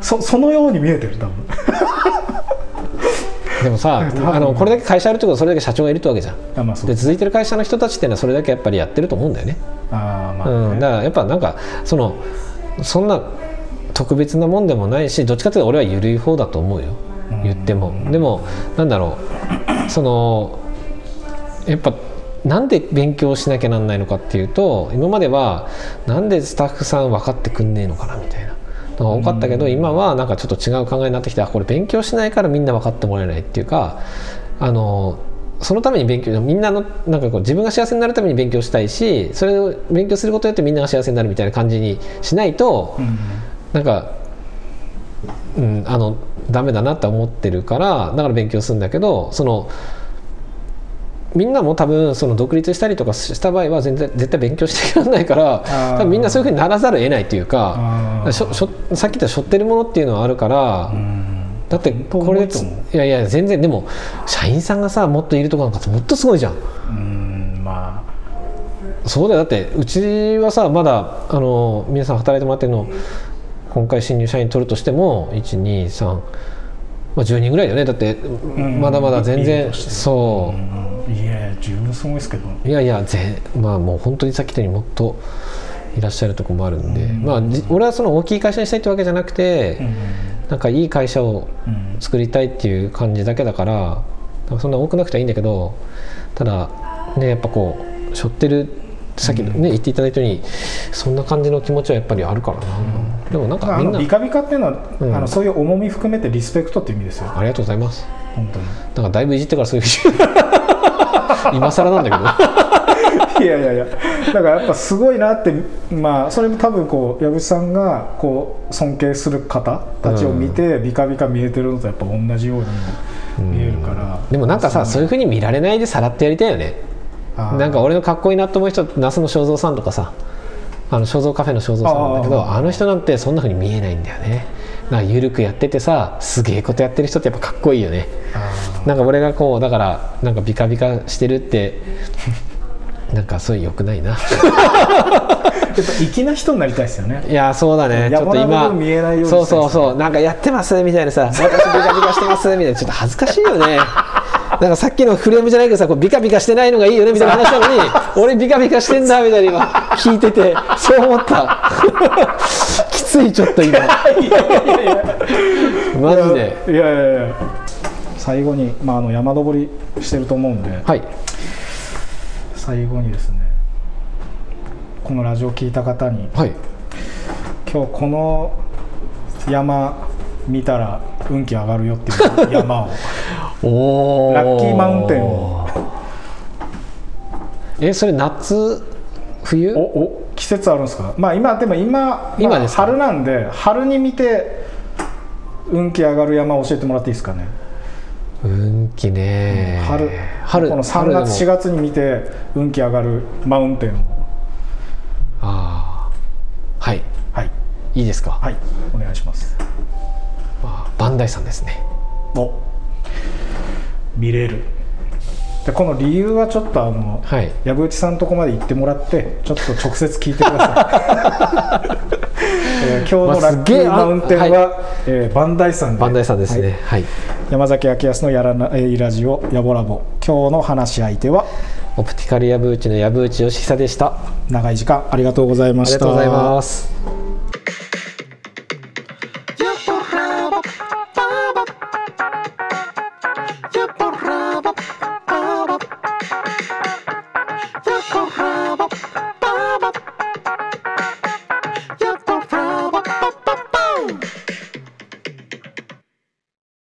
そそのように見えてる多分。でもさあのこれだけ会社あるってことはそれだけ社長がいるってわけじゃん。あまあで続いてる会社の人たちっていうのはそれだけやっぱりやってると思うんだよね。あーまあ、ね。うん、だからやっぱなんかそのそんな特別なもんでもないしどっちかというと俺は緩い方だと思うよ。言っても。でもなんだろう。そのやっぱなんで勉強しなきゃなんないのかっていうと今まではなんでスタッフさん分かってくんねえのかなみたいな。のが多かったけど今はなんかちょっと違う考えになってきてあこれ勉強しないからみんな分かってもらえないっていうかあのそのために勉強みんなのなんかこう自分が幸せになるために勉強したいしそれを勉強することによってみんなが幸せになるみたいな感じにしないと、うん。なんか、うん、あのダメだなって思ってるからだから勉強するんだけどそのみんなも多分その独立したりとかした場合は全然絶対勉強していかないからー。多分みんなそういうふうにならざるを得ないというかしょしょさっき言った背負ってるものっていうのはあるから。うん。だって当これいやいや全然でも社員さんがさもっといるとこなんかもっとすごいじゃん。うんまあ。そうだよ。だってうちはさまだあの皆さん働いてもらってるの今回新入社員取るとしても123、まあ、10人ぐらいだよね。だって、ん。まだまだ全い然るとしてそう、うん。いや十分すごいですけど。いやいやぜまあもう本当にさっき言ったようにもっといらっしゃるとこもあるんで、まあじ俺はその大きい会社にしたいってわけじゃなくて、なんかいい会社をうん。作りたいっていう感じだけだからそんな多くなくてはいいんだけどただねやっぱこう背負ってるさっきね、言っていただいたようにそんな感じの気持ちはやっぱりあるからな、でもなんかみんなのビカビカっていうのは、うん。あのそういう重み含めてリスペクトっていう意味ですよありがとうございます。本当に。なんかだいぶいじってからそういう 今更なんだけど。いやいやいや。だからやっぱすごいなってまあそれも多分こう矢渕さんがこう尊敬する方たちを見て、ビカビカ見えてるのとやっぱ同じように見えるから、でもなんかさそういうふうに見られないでさらってやりたいよね。なんか俺のかっこいいなと思う人那須の正蔵さんとかさあの正蔵カフェの正蔵さんなんだけどあの人なんてそんなふうに見えないんだよね。なんか緩くやっててさすげえことやってる人ってやっぱかっこいいよね。あなんか俺がこうだからなんかビカビカしてるって なんかそういうよくないな。ー やっぱ粋な人になりたいですよね。いやそうだね。ちょっと今見えないようにそうそうそう。なんかやってますみたいなさ私ビカビカしてますみたいな。ちょっと恥ずかしいよねなんかさっきのフレームじゃないけどさこうビカビカしてないのがいいよねみたいな話なのに 俺ビカビカしてんだみたいな今聞いててそう思った。きついちょっと今。マジで。いやいやいや。最後に、まあ、あの山登りしてると思うんで、はい。最後にですねこのラジオ聞いた方にはい。今日この山見たら運気上がるよっていう山を。おラッキーマウンテンを。えそれ夏冬？おお季節あるんですか？まあ今でも今まあ今ですか？春なんで春に見て運気上がる山教えてもらっていいですかね？運気ね。春春この3春でも。月4月に見て運気上がるマウンテンを。ああはい。はい。いいですか、はい。お願いしますまあ、バンダイさんですね。お。見れる。でこの理由はちょっとあの、はい。藪内さんのとこまで行ってもらってちょっと直接聞いてください、えー今日のラッキーマウンテンは、まあすげえーバンダイさんで。バンダイさんですはい。ねはい、山崎明康のやらないラジオやぼラボ今日の話し相手はオプティカルヤブーチのヤブーチよしさでした。あ長い時間ありがとうございました。りがとうございます